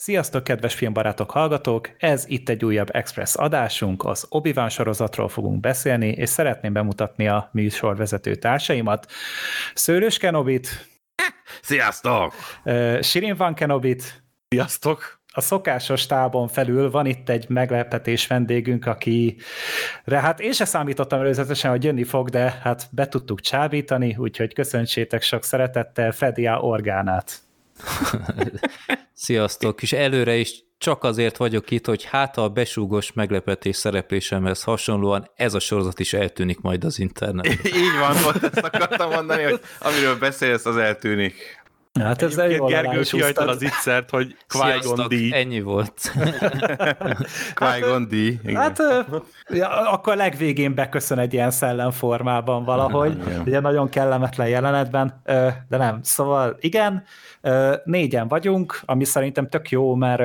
Sziasztok, kedves filmbarátok, hallgatók! Ez itt egy újabb Express adásunk, az obi sorozatról fogunk beszélni, és szeretném bemutatni a műsorvezető társaimat. Szőrös Kenobit. Sziasztok! Sirin Van Kenobit. Sziasztok! A szokásos tábon felül van itt egy meglepetés vendégünk, aki hát én se számítottam előzetesen, hogy jönni fog, de hát be tudtuk csábítani, úgyhogy köszöntsétek sok szeretettel Freddy Orgánát. Sziasztok, és előre is csak azért vagyok itt, hogy hát a besúgos meglepetés szereplésemhez hasonlóan ez a sorozat is eltűnik majd az interneten. Így van, volt ezt akartam mondani, hogy amiről beszélsz, az eltűnik. Hát ez egy Gergő kihagytad az ittszert, hogy qui ennyi volt. qui Hát ja, akkor legvégén beköszön egy ilyen szellemformában valahogy, ugye nagyon kellemetlen jelenetben, de nem, szóval igen, négyen vagyunk, ami szerintem tök jó, mert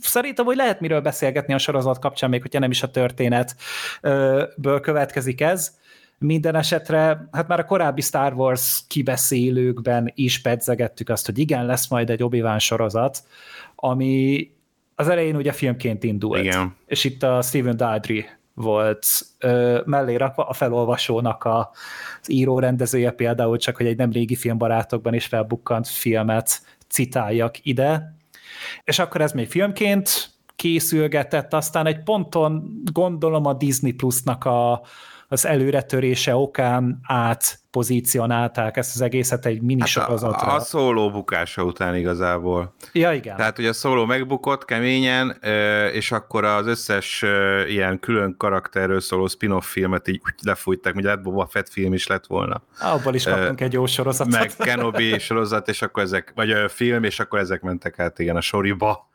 szerintem, hogy lehet miről beszélgetni a sorozat kapcsán, még hogyha nem is a történetből következik ez, minden esetre, hát már a korábbi Star Wars kibeszélőkben is pedzegettük azt, hogy igen, lesz majd egy obi sorozat, ami az elején ugye filmként indult. Igen. És itt a Steven Daldry volt ö, mellé rakva a felolvasónak a, az író rendezője például, csak hogy egy nem régi filmbarátokban is felbukkant filmet citáljak ide. És akkor ez még filmként készülgetett, aztán egy ponton gondolom a Disney Plusnak a, az előretörése okán át pozícionálták ezt az egészet egy mini hát sorozatra. A, a szóló bukása után igazából. Ja, igen. Tehát, hogy a szóló megbukott keményen, és akkor az összes ilyen külön karakterről szóló spin-off filmet így lefújták, ugye lett Boba Fett film is lett volna. Abból is kaptunk egy jó sorozatot. Meg Kenobi sorozat, és akkor ezek, vagy a film, és akkor ezek mentek át igen a soriba.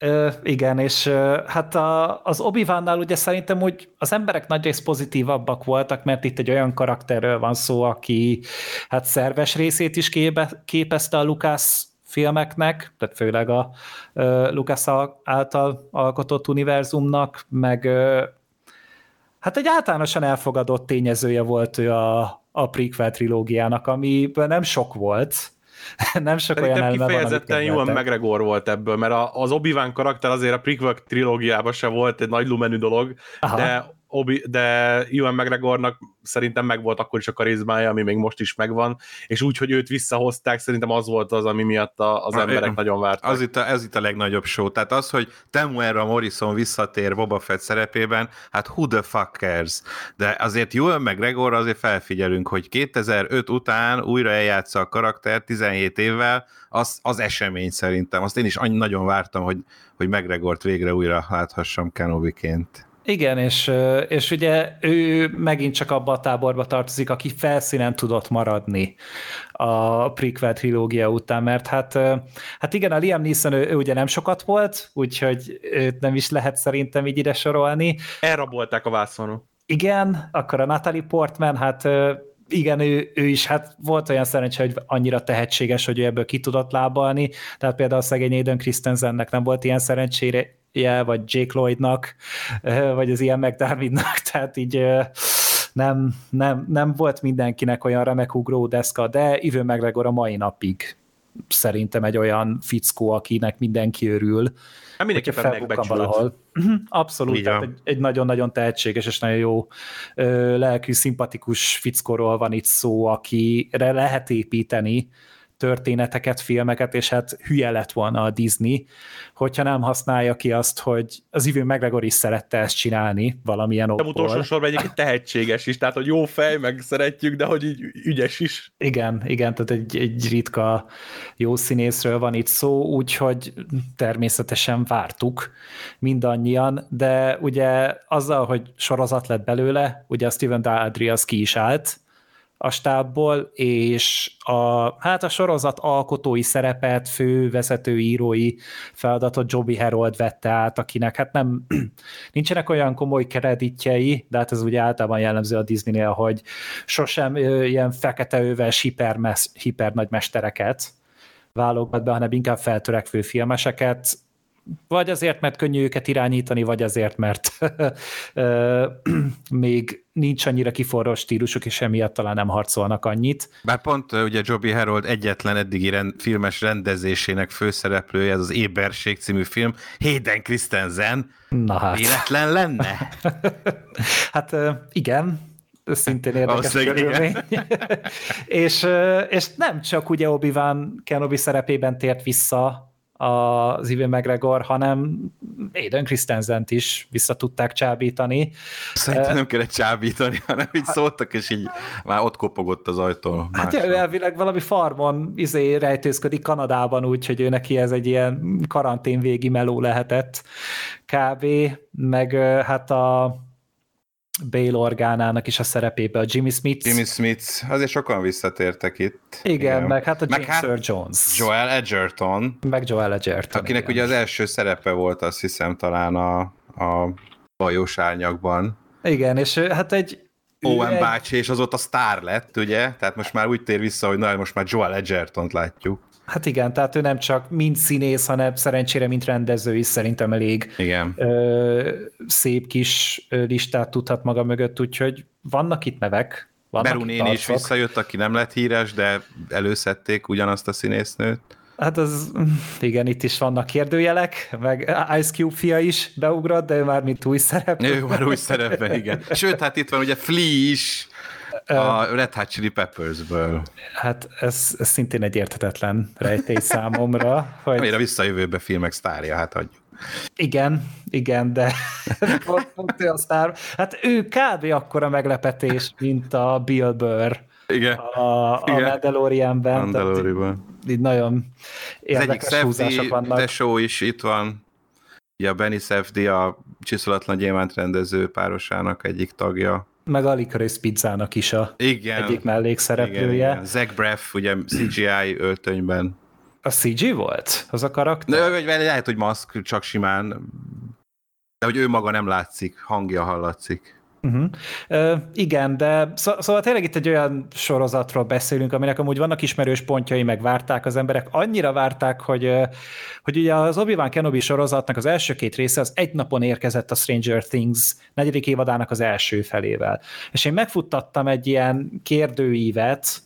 Ö, igen, és ö, hát a, az obi ugye szerintem úgy az emberek nagy rész pozitívabbak voltak, mert itt egy olyan karakterről van szó, aki hát szerves részét is képe, képezte a Lucas filmeknek, tehát főleg a ö, Lucas által alkotott univerzumnak, meg ö, hát egy általánosan elfogadott tényezője volt ő a, a prequel trilógiának, amiből nem sok volt, nem sok Szerintem olyan kifejezetten Ewan McGregor volt ebből, mert az Obi-Wan karakter azért a prequel trilógiában se volt egy nagy lumenű dolog, Aha. de Obi, de Ewan McGregornak szerintem megvolt akkor is a karizmája, ami még most is megvan, és úgy, hogy őt visszahozták, szerintem az volt az, ami miatt a, az emberek nagyon vártak. Az itt a, ez itt a legnagyobb show. Tehát az, hogy Temuera Morrison visszatér Boba Fett szerepében, hát who the fuck cares? De azért Ewan McGregor azért felfigyelünk, hogy 2005 után újra eljátsza a karakter 17 évvel, az, az esemény szerintem. Azt én is nagyon vártam, hogy, hogy McGregort végre újra láthassam Kenobi-ként. Igen, és, és ugye ő megint csak abba a táborba tartozik, aki felszínen tudott maradni a prequel trilógia után, mert hát, hát igen, a Liam Neeson ő, ő ugye nem sokat volt, úgyhogy őt nem is lehet szerintem így ide sorolni. Elrabolták a vászonról. Igen, akkor a Natalie Portman, hát igen, ő, ő is hát volt olyan szerencse, hogy annyira tehetséges, hogy ő ebből ki tudott lábalni, tehát például a szegény Aiden Christensennek nem volt ilyen szerencsére, vagy Jake Lloydnak, vagy az ilyen McDermottnak, tehát így nem, nem, nem volt mindenkinek olyan remek ugródeszka, de Ivan McGregor a mai napig szerintem egy olyan fickó, akinek mindenki örül. Hát mindenképpen megbecsült. Mhm, abszolút, tehát egy, egy nagyon-nagyon tehetséges és nagyon jó lelkű, szimpatikus fickóról van itt szó, akire lehet építeni, történeteket, filmeket, és hát hülye lett volna a Disney, hogyha nem használja ki azt, hogy az Ivő McGregor is szerette ezt csinálni valamilyen okból. De utolsó sorban egyébként tehetséges is, tehát hogy jó fej, meg szeretjük, de hogy így ügyes is. Igen, igen, tehát egy, egy ritka jó színészről van itt szó, úgyhogy természetesen vártuk mindannyian, de ugye azzal, hogy sorozat lett belőle, ugye a Steven Daldry az ki is állt, a stábból, és a, hát a sorozat alkotói szerepet, fő vezető írói feladatot Joby Harold vette át, akinek hát nem, nincsenek olyan komoly kreditjei, de hát ez ugye általában jellemző a Disney-nél, hogy sosem ilyen fekete öves hiper nagy mestereket válogat be, hanem inkább feltörekvő filmeseket, vagy azért, mert könnyű őket irányítani, vagy azért, mert még nincs annyira kiforró stílusuk, és emiatt talán nem harcolnak annyit. Bár pont ugye Joby Harold egyetlen eddigi rend, filmes rendezésének főszereplője, ez az Éberség című film, Hayden Christensen, Na hát. véletlen lenne? hát igen, szintén érdekes körülmény. és, és nem csak ugye Obi-Wan Kenobi szerepében tért vissza az Ivan McGregor, hanem Aiden christensen is vissza tudták csábítani. Szerintem nem kellett csábítani, hanem így szóltak, és így már ott kopogott az ajtó. Hát ő elvileg valami farmon izé rejtőzködik Kanadában úgy, hogy ő neki ez egy ilyen karanténvégi meló lehetett kb. Meg hát a Bale Orgánának is a szerepébe, a Jimmy Smith. Jimmy Smith, azért sokan visszatértek itt. Igen, igen. meg hát a meg James hát Earl Jones. Joel Edgerton. Meg Joel Edgerton. Akinek igen. ugye az első szerepe volt, azt hiszem talán a, a bajós árnyakban. Igen, és hát egy Owen egy... bácsi, és az ott a sztár lett, ugye? Tehát most már úgy tér vissza, hogy na, most már Joel Edgerton-t látjuk. Hát igen, tehát ő nem csak mind színész, hanem szerencsére, mint rendező is szerintem elég igen. Ö, szép kis listát tudhat maga mögött, úgyhogy vannak itt nevek. Vannak Beru néni is visszajött, aki nem lett híres, de előszedték ugyanazt a színésznőt. Hát az, igen, itt is vannak kérdőjelek, meg Ice Cube fia is beugrott, de ő már mint új szerep. Ő már új szerepben, igen. Sőt, hát itt van ugye Flea is, a Red Hot Chili Peppersből. Hát ez, ez szintén egy érthetetlen rejtély számomra. Hogy... Amire visszajövőbe filmek sztárja, hát adjuk. Igen, igen, de pont a sztár. Hát ő kb. akkora meglepetés, mint a Bill Burr. Igen. A, a Igen. Mandalorianben. Mandalorianben. Így nagyon érdekes húzások vannak. De show is itt van. Ugye a Benny Safdie a Csiszolatlan Gyémánt rendező párosának egyik tagja meg a Licorice Pizzának is a igen, egyik mellékszereplője. Igen, igen. Zach Braff, ugye CGI öltönyben. A CG volt? Az a karakter? De, vagy lehet, hogy maszk, csak simán, de hogy ő maga nem látszik, hangja hallatszik. Uh-huh. Uh, igen, de szó, szóval tényleg itt egy olyan sorozatról beszélünk, aminek amúgy vannak ismerős pontjai, meg várták az emberek, annyira várták, hogy, hogy ugye az Obi-Wan Kenobi sorozatnak az első két része az egy napon érkezett a Stranger Things negyedik évadának az első felével. És én megfuttattam egy ilyen kérdőívet,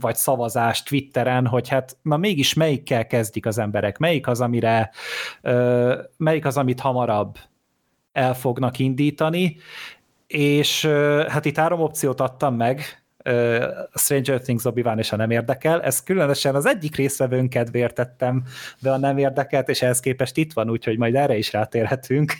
vagy szavazást Twitteren, hogy hát na mégis melyikkel kezdik az emberek, melyik az, amire, melyik az, amit hamarabb el fognak indítani, és hát itt három opciót adtam meg, a Stranger Things obi és a nem érdekel. Ez különösen az egyik részvevőn kedvéért tettem be a nem érdekelt, és ehhez képest itt van, úgyhogy majd erre is rátérhetünk.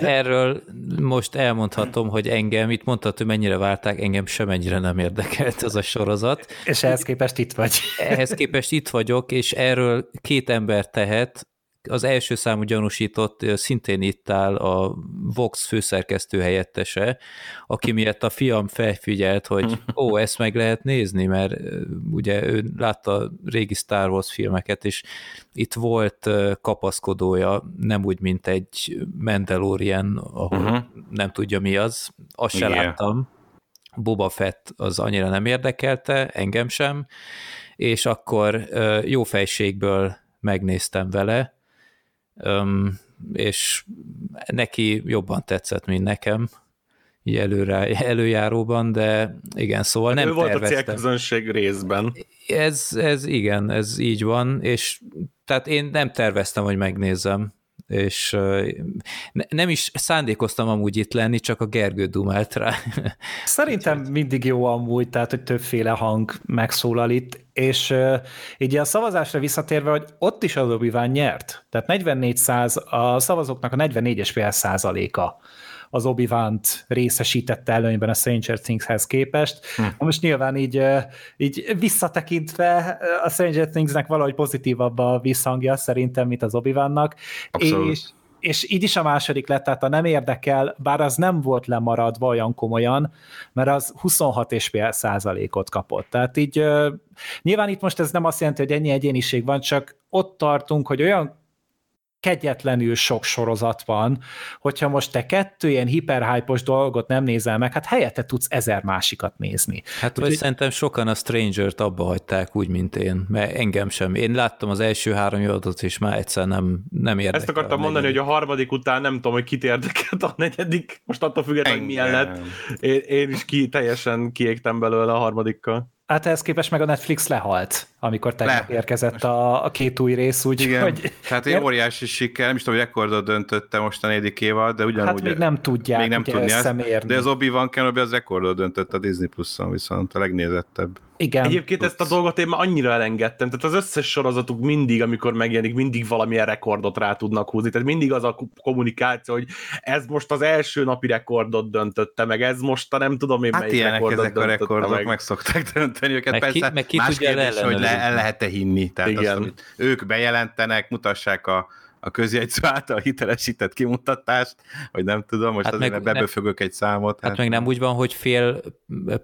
Erről most elmondhatom, hogy engem, itt mondtad, hogy mennyire várták, engem semennyire nem érdekelt ez a sorozat. És ehhez képest itt vagy. Ehhez képest itt vagyok, és erről két ember tehet, az első számú gyanúsított szintén itt áll a Vox főszerkesztő helyettese, aki miatt a fiam felfigyelt, hogy ó, ezt meg lehet nézni, mert ugye ő látta régi Star Wars filmeket, és itt volt kapaszkodója, nem úgy, mint egy Mandalorian, ahol uh-huh. nem tudja mi az, azt se láttam. Boba Fett az annyira nem érdekelte, engem sem, és akkor jó fejségből megnéztem vele, és neki jobban tetszett, mint nekem, így előre, előjáróban, de igen, szóval nem Ő volt terveztem. a célközönség részben. Ez, ez igen, ez így van, és tehát én nem terveztem, hogy megnézzem, és nem is szándékoztam amúgy itt lenni, csak a Gergő dumált rá. Szerintem mindig jó amúgy, tehát hogy többféle hang megszólal itt, és így a szavazásra visszatérve, hogy ott is az obi nyert, tehát 44 száz, a szavazóknak a 44-es fél százaléka az obi részesítette előnyben a Stranger Things-hez képest. Hm. Most nyilván így, így visszatekintve a Stranger Things-nek valahogy pozitívabb a visszhangja szerintem, mint az obi és és így is a második lett, tehát a nem érdekel, bár az nem volt lemaradva olyan komolyan, mert az 26,5 százalékot kapott. Tehát így nyilván itt most ez nem azt jelenti, hogy ennyi egyéniség van, csak ott tartunk, hogy olyan kegyetlenül sok sorozat van, hogyha most te kettő ilyen hiperhypos dolgot nem nézel meg, hát helyette tudsz ezer másikat nézni. Hát vagy szerintem sokan a Stranger-t abba hagyták úgy, mint én, mert engem sem. Én láttam az első három évadot, és már egyszer nem, nem érdekel. Ezt akartam mondani, hogy a harmadik után nem tudom, hogy kit érdekelt a negyedik, most attól függetlenül, hogy milyen lett. Én, én is ki, teljesen kiégtem belőle a harmadikkal. Hát ehhez képest meg a Netflix lehalt, amikor tegnap Le. érkezett a, a két új rész, úgy, hogy... Tehát egy óriási siker, nem is tudom, hogy rekordot döntötte most a negyedik évad, de ugyanúgy... Hát még nem tudják még nem tudni ezt, De az Obi-Wan Kenobi az rekordot döntött a Disney Plus-on, viszont a legnézettebb. Igen. Egyébként ezt a dolgot én már annyira elengedtem, tehát az összes sorozatuk mindig, amikor megjelenik, mindig valamilyen rekordot rá tudnak húzni, tehát mindig az a kommunikáció, hogy ez most az első napi rekordot döntötte meg, ez most a nem tudom én hát melyik rekordot ezek a rekordok, meg. meg szokták dönteni őket, meg persze ki, meg ki más kérdés, hogy le, el lehet-e hinni, tehát Igen. Azt, ők bejelentenek, mutassák a a közjegyző által hitelesített kimutatást, vagy nem tudom, most hát azért meg, beböfögök egy számot. Hát, hát meg nem úgy van, hogy fél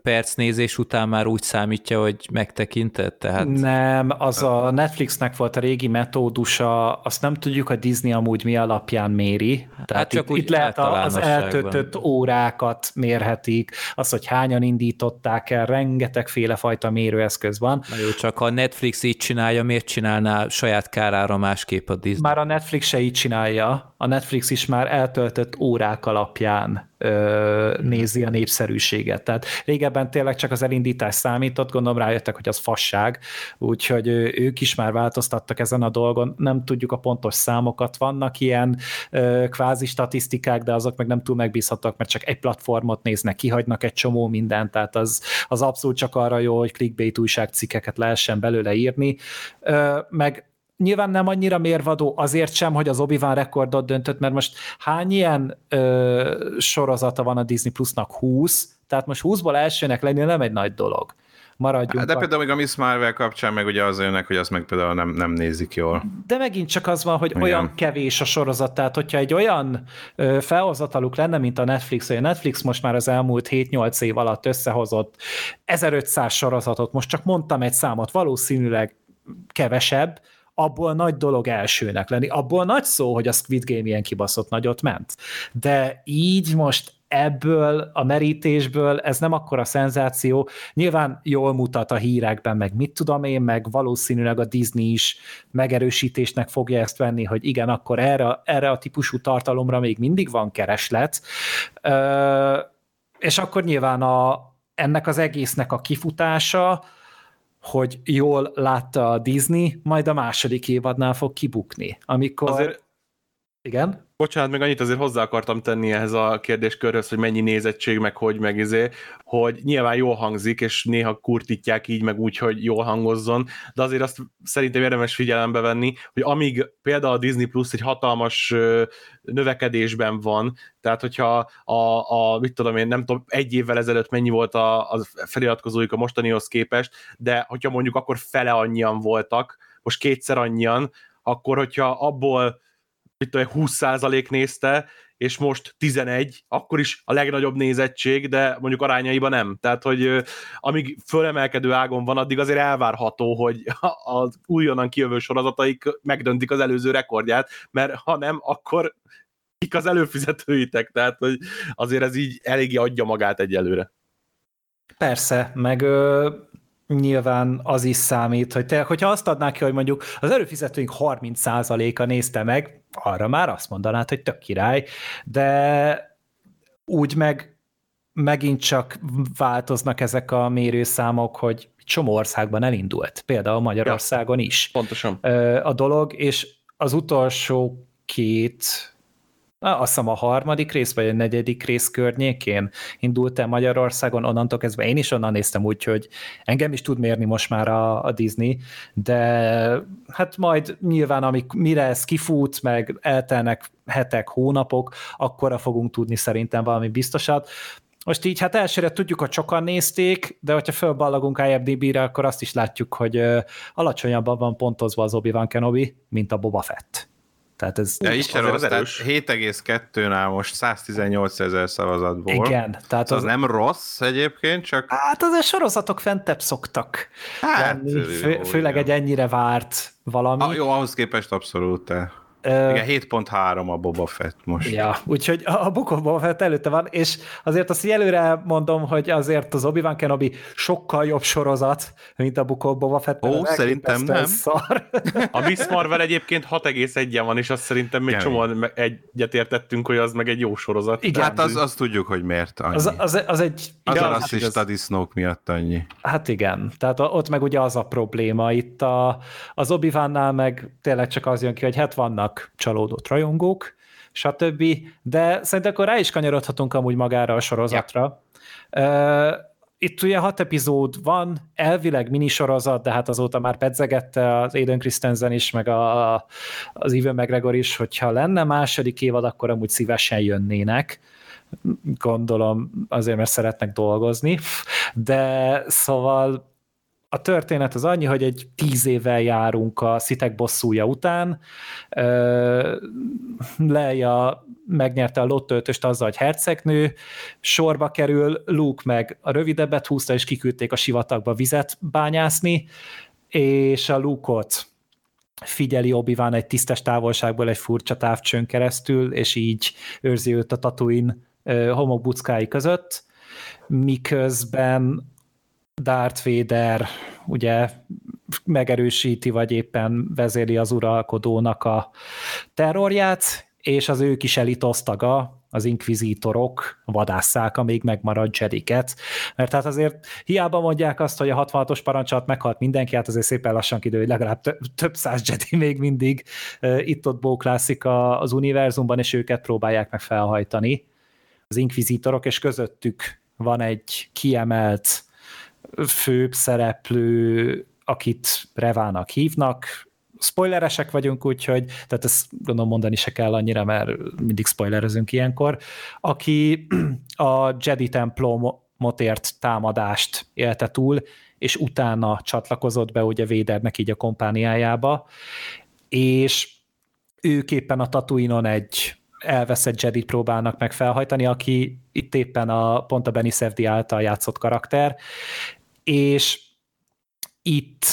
perc nézés után már úgy számítja, hogy megtekintett? Tehát... Nem, az a Netflixnek volt a régi metódusa, azt nem tudjuk, a Disney amúgy mi alapján méri. Tehát hát csak itt, itt lehet az eltöltött órákat mérhetik, az, hogy hányan indították el, rengetegféle fajta mérőeszköz van. Na jó, csak ha a Netflix így csinálja, miért csinálná saját kárára másképp a Disney? Már a Netflix Netflix se így csinálja, a Netflix is már eltöltött órák alapján ö, nézi a népszerűséget. Tehát régebben tényleg csak az elindítás számított, gondolom rájöttek, hogy az fasság, úgyhogy ők is már változtattak ezen a dolgon, nem tudjuk a pontos számokat, vannak ilyen ö, kvázi statisztikák, de azok meg nem túl megbízhatók, mert csak egy platformot néznek, kihagynak egy csomó mindent, tehát az, az abszolút csak arra jó, hogy clickbait újságcikkeket lehessen belőle írni, ö, meg nyilván nem annyira mérvadó azért sem, hogy az Obi-Wan rekordot döntött, mert most hány ilyen ö, sorozata van a Disney Plusnak? 20? Tehát most 20-ból elsőnek lenni nem egy nagy dolog. Maradjunk. Hát, de például még a Miss Marvel kapcsán meg ugye az jönnek, hogy azt meg például nem, nem nézik jól. De megint csak az van, hogy Igen. olyan kevés a sorozat, tehát hogyha egy olyan ö, felhozataluk lenne, mint a Netflix, hogy a Netflix most már az elmúlt 7-8 év alatt összehozott 1500 sorozatot, most csak mondtam egy számot, valószínűleg kevesebb, abból nagy dolog elsőnek lenni, abból nagy szó, hogy a Squid Game ilyen kibaszott nagyot ment. De így most ebből a merítésből ez nem akkora szenzáció. Nyilván jól mutat a hírekben, meg mit tudom én, meg valószínűleg a Disney is megerősítésnek fogja ezt venni, hogy igen, akkor erre, erre a típusú tartalomra még mindig van kereslet. És akkor nyilván a, ennek az egésznek a kifutása, hogy jól látta a Disney, majd a második évadnál fog kibukni, amikor... Azért... Igen? Bocsánat, még annyit azért hozzá akartam tenni ehhez a kérdéskörhöz, hogy mennyi nézettség, meg hogy meg izé, hogy nyilván jól hangzik, és néha kurtítják így, meg úgy, hogy jól hangozzon, de azért azt szerintem érdemes figyelembe venni, hogy amíg például a Disney Plus egy hatalmas növekedésben van, tehát hogyha a, a mit tudom én, nem tudom, egy évvel ezelőtt mennyi volt a, a feliratkozóik a mostanihoz képest, de hogyha mondjuk akkor fele annyian voltak, most kétszer annyian, akkor hogyha abból mit tudom, 20% nézte, és most 11, akkor is a legnagyobb nézettség, de mondjuk arányaiban nem. Tehát, hogy amíg fölemelkedő ágon van, addig azért elvárható, hogy az újonnan kijövő sorozataik megdöntik az előző rekordját, mert ha nem, akkor kik az előfizetőitek, tehát hogy azért ez így eléggé adja magát egyelőre. Persze, meg ö, nyilván az is számít, hogy te, hogyha azt adnák ki, hogy mondjuk az előfizetőink 30%-a nézte meg, arra már azt mondanád, hogy tök király, de úgy meg megint csak változnak ezek a mérőszámok, hogy csomó országban elindult, például Magyarországon ja, is. Pontosan. A dolog, és az utolsó két azt hiszem a harmadik rész, vagy a negyedik rész környékén indult el Magyarországon, onnantól kezdve én is onnan néztem úgy, hogy engem is tud mérni most már a, a Disney, de hát majd nyilván amik, mire ez kifut, meg eltelnek hetek, hónapok, akkora fogunk tudni szerintem valami biztosat. Most így hát elsőre tudjuk, hogy sokan nézték, de hogyha fölballagunk IMDb-re, akkor azt is látjuk, hogy alacsonyabban van pontozva az Obi-Wan Kenobi, mint a Boba Fett. Tehát ez ja, is rossz, tehát 7,2-nál most 118 ezer szavazatból. Igen. Tehát az, az nem rossz egyébként, csak... Hát az a sorozatok fentebb szoktak hát, lenni, fő, jó, főleg igen. egy ennyire várt valami. Ah, jó, ahhoz képest abszolút. Igen, 7.3 a Boba Fett most. Ja, úgyhogy a Book of Boba Fett előtte van, és azért azt előre mondom, hogy azért az Obi-Wan Kenobi sokkal jobb sorozat, mint a Book of Boba Fett. Ó, szerintem nem. Szar. A Miss Marvel egyébként 6,1-en van, és azt szerintem még csomóan egyetértettünk, hogy az meg egy jó sorozat. Igen. Hát az, az tudjuk, hogy miért annyi. Az, az, az egy... Az igen, az is Disnók miatt annyi. Hát igen, tehát ott meg ugye az a probléma. Itt a, az obi meg tényleg csak az jön ki, hogy hát vannak csalódott rajongók, stb. De szerintem akkor rá is kanyarodhatunk amúgy magára a sorozatra. Ja. Itt ugye hat epizód van, elvileg minisorozat, de hát azóta már pedzegette az Aiden Christensen is, meg a, az Ivan McGregor is, hogyha lenne második évad, akkor amúgy szívesen jönnének gondolom azért, mert szeretnek dolgozni, de szóval a történet az annyi, hogy egy tíz évvel járunk a szitek bosszúja után. Leia megnyerte a lottöltöst azzal, hogy hercegnő, sorba kerül, Luke meg a rövidebbet húzta, és kiküldték a sivatagba vizet bányászni, és a Luke-ot figyeli obi egy tisztes távolságból egy furcsa távcsön keresztül, és így őrzi őt a Tatooine homokbuckái között, miközben Darth Vader ugye megerősíti, vagy éppen vezéli az uralkodónak a terrorját, és az ő kis elitosztaga, az inkvizítorok vadásszák a még megmaradt jediket. Mert hát azért hiába mondják azt, hogy a 66-os parancsat meghalt mindenki, hát azért szépen lassan kidő, hogy legalább több, száz jedi még mindig itt-ott bóklászik az univerzumban, és őket próbálják meg felhajtani. Az inkvizítorok, és közöttük van egy kiemelt főbb szereplő, akit Revának hívnak, spoileresek vagyunk, úgyhogy, tehát ezt gondolom mondani se kell annyira, mert mindig spoilerezünk ilyenkor, aki a Jedi templomot ért támadást élte túl, és utána csatlakozott be ugye Védernek így a kompániájába, és ők éppen a Tatooine-on egy elveszett Jedi próbálnak meg felhajtani, aki itt éppen a, pont a Benny Safdie által játszott karakter, és itt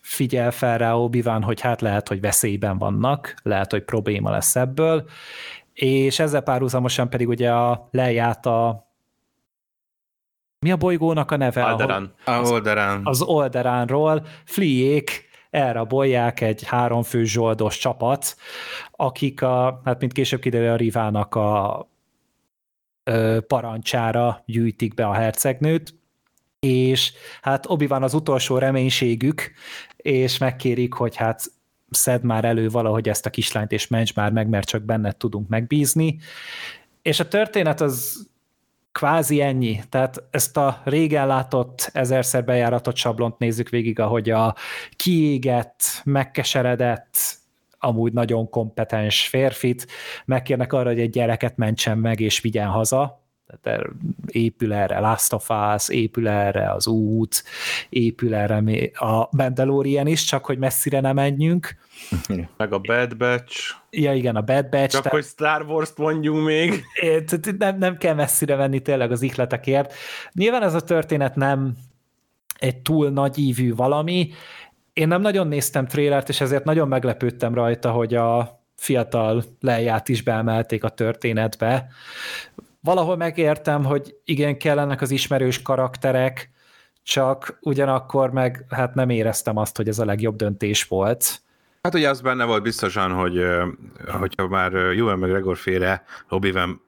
figyel fel rá obi hogy hát lehet, hogy veszélyben vannak, lehet, hogy probléma lesz ebből, és ezzel párhuzamosan pedig ugye a leját a mi a bolygónak a neve? Alderán. Az, Alderán. Az Alderánról fliék elrabolják egy háromfő zsoldos csapat, akik a, hát mint később kiderül a Rivának a ö, parancsára gyűjtik be a hercegnőt, és hát obi van az utolsó reménységük, és megkérik, hogy hát szed már elő valahogy ezt a kislányt, és ments már meg, mert csak benned tudunk megbízni. És a történet az kvázi ennyi. Tehát ezt a régen látott, ezerszer bejáratott sablont nézzük végig, ahogy a kiégett, megkeseredett, amúgy nagyon kompetens férfit megkérnek arra, hogy egy gyereket mentsen meg és vigyen haza, tehát épül erre Last of Us, épül erre az út, épül erre a Mandalorian is, csak hogy messzire nem menjünk. Meg a Bad Batch. Ja igen, a Bad Batch. Csak tehát, hogy Star Wars-t mondjunk még. Nem, nem kell messzire venni tényleg az ihletekért. Nyilván ez a történet nem egy túl nagy ívű valami. Én nem nagyon néztem trélert, és ezért nagyon meglepődtem rajta, hogy a fiatal leját is beemelték a történetbe valahol megértem, hogy igen, kellenek az ismerős karakterek, csak ugyanakkor meg hát nem éreztem azt, hogy ez a legjobb döntés volt. Hát ugye az benne volt biztosan, hogy hogyha már Ewan McGregor félre Obi-Wan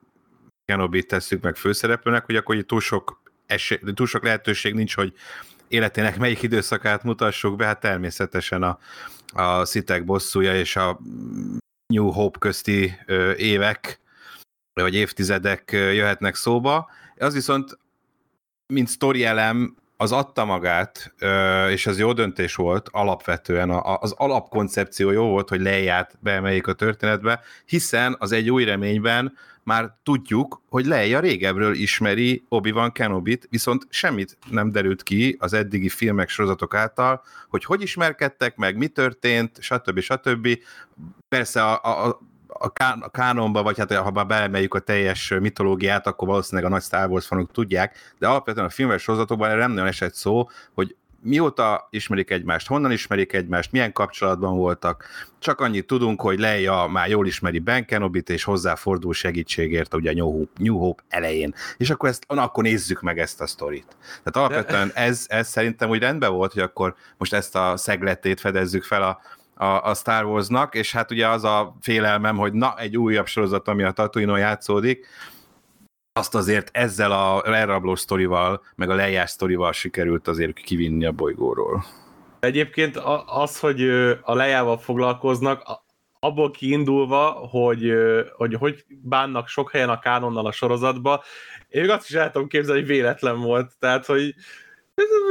Kenobi tesszük meg főszereplőnek, hogy akkor túl sok, esély, túl sok lehetőség nincs, hogy életének melyik időszakát mutassuk be, hát természetesen a, a szitek bosszúja és a New Hope közti ö, évek vagy évtizedek jöhetnek szóba. Az viszont, mint sztori elem, az adta magát, és ez jó döntés volt alapvetően, az alapkoncepció jó volt, hogy lejját beemeljék a történetbe, hiszen az egy új reményben már tudjuk, hogy Leia régebről ismeri Obi-Wan Kenobit, viszont semmit nem derült ki az eddigi filmek, sorozatok által, hogy hogy ismerkedtek meg, mi történt, stb. stb. Persze a, a, a, kán, a kánonba, vagy hát ha már beemeljük a teljes mitológiát, akkor valószínűleg a nagy Star Wars fanok tudják, de alapvetően a filmes sorozatokban erre nem nagyon esett szó, hogy mióta ismerik egymást, honnan ismerik egymást, milyen kapcsolatban voltak. Csak annyit tudunk, hogy Leia már jól ismeri Ben Kenobit, és hozzáfordul segítségért ugye a New Hope, New Hope elején. És akkor, ezt, na, akkor nézzük meg ezt a sztorit. Tehát alapvetően ez, ez szerintem úgy rendben volt, hogy akkor most ezt a szegletét fedezzük fel a, a, a Star Warsnak, és hát ugye az a félelmem, hogy na, egy újabb sorozat, ami a Tatooine-on játszódik, azt azért ezzel a elrabló sztorival, meg a lejás sztorival sikerült azért kivinni a bolygóról. Egyébként az, hogy a lejával foglalkoznak, abból kiindulva, hogy, hogy hogy bánnak sok helyen a kánonnal a sorozatba, én azt is el tudom képzelni, hogy véletlen volt, tehát, hogy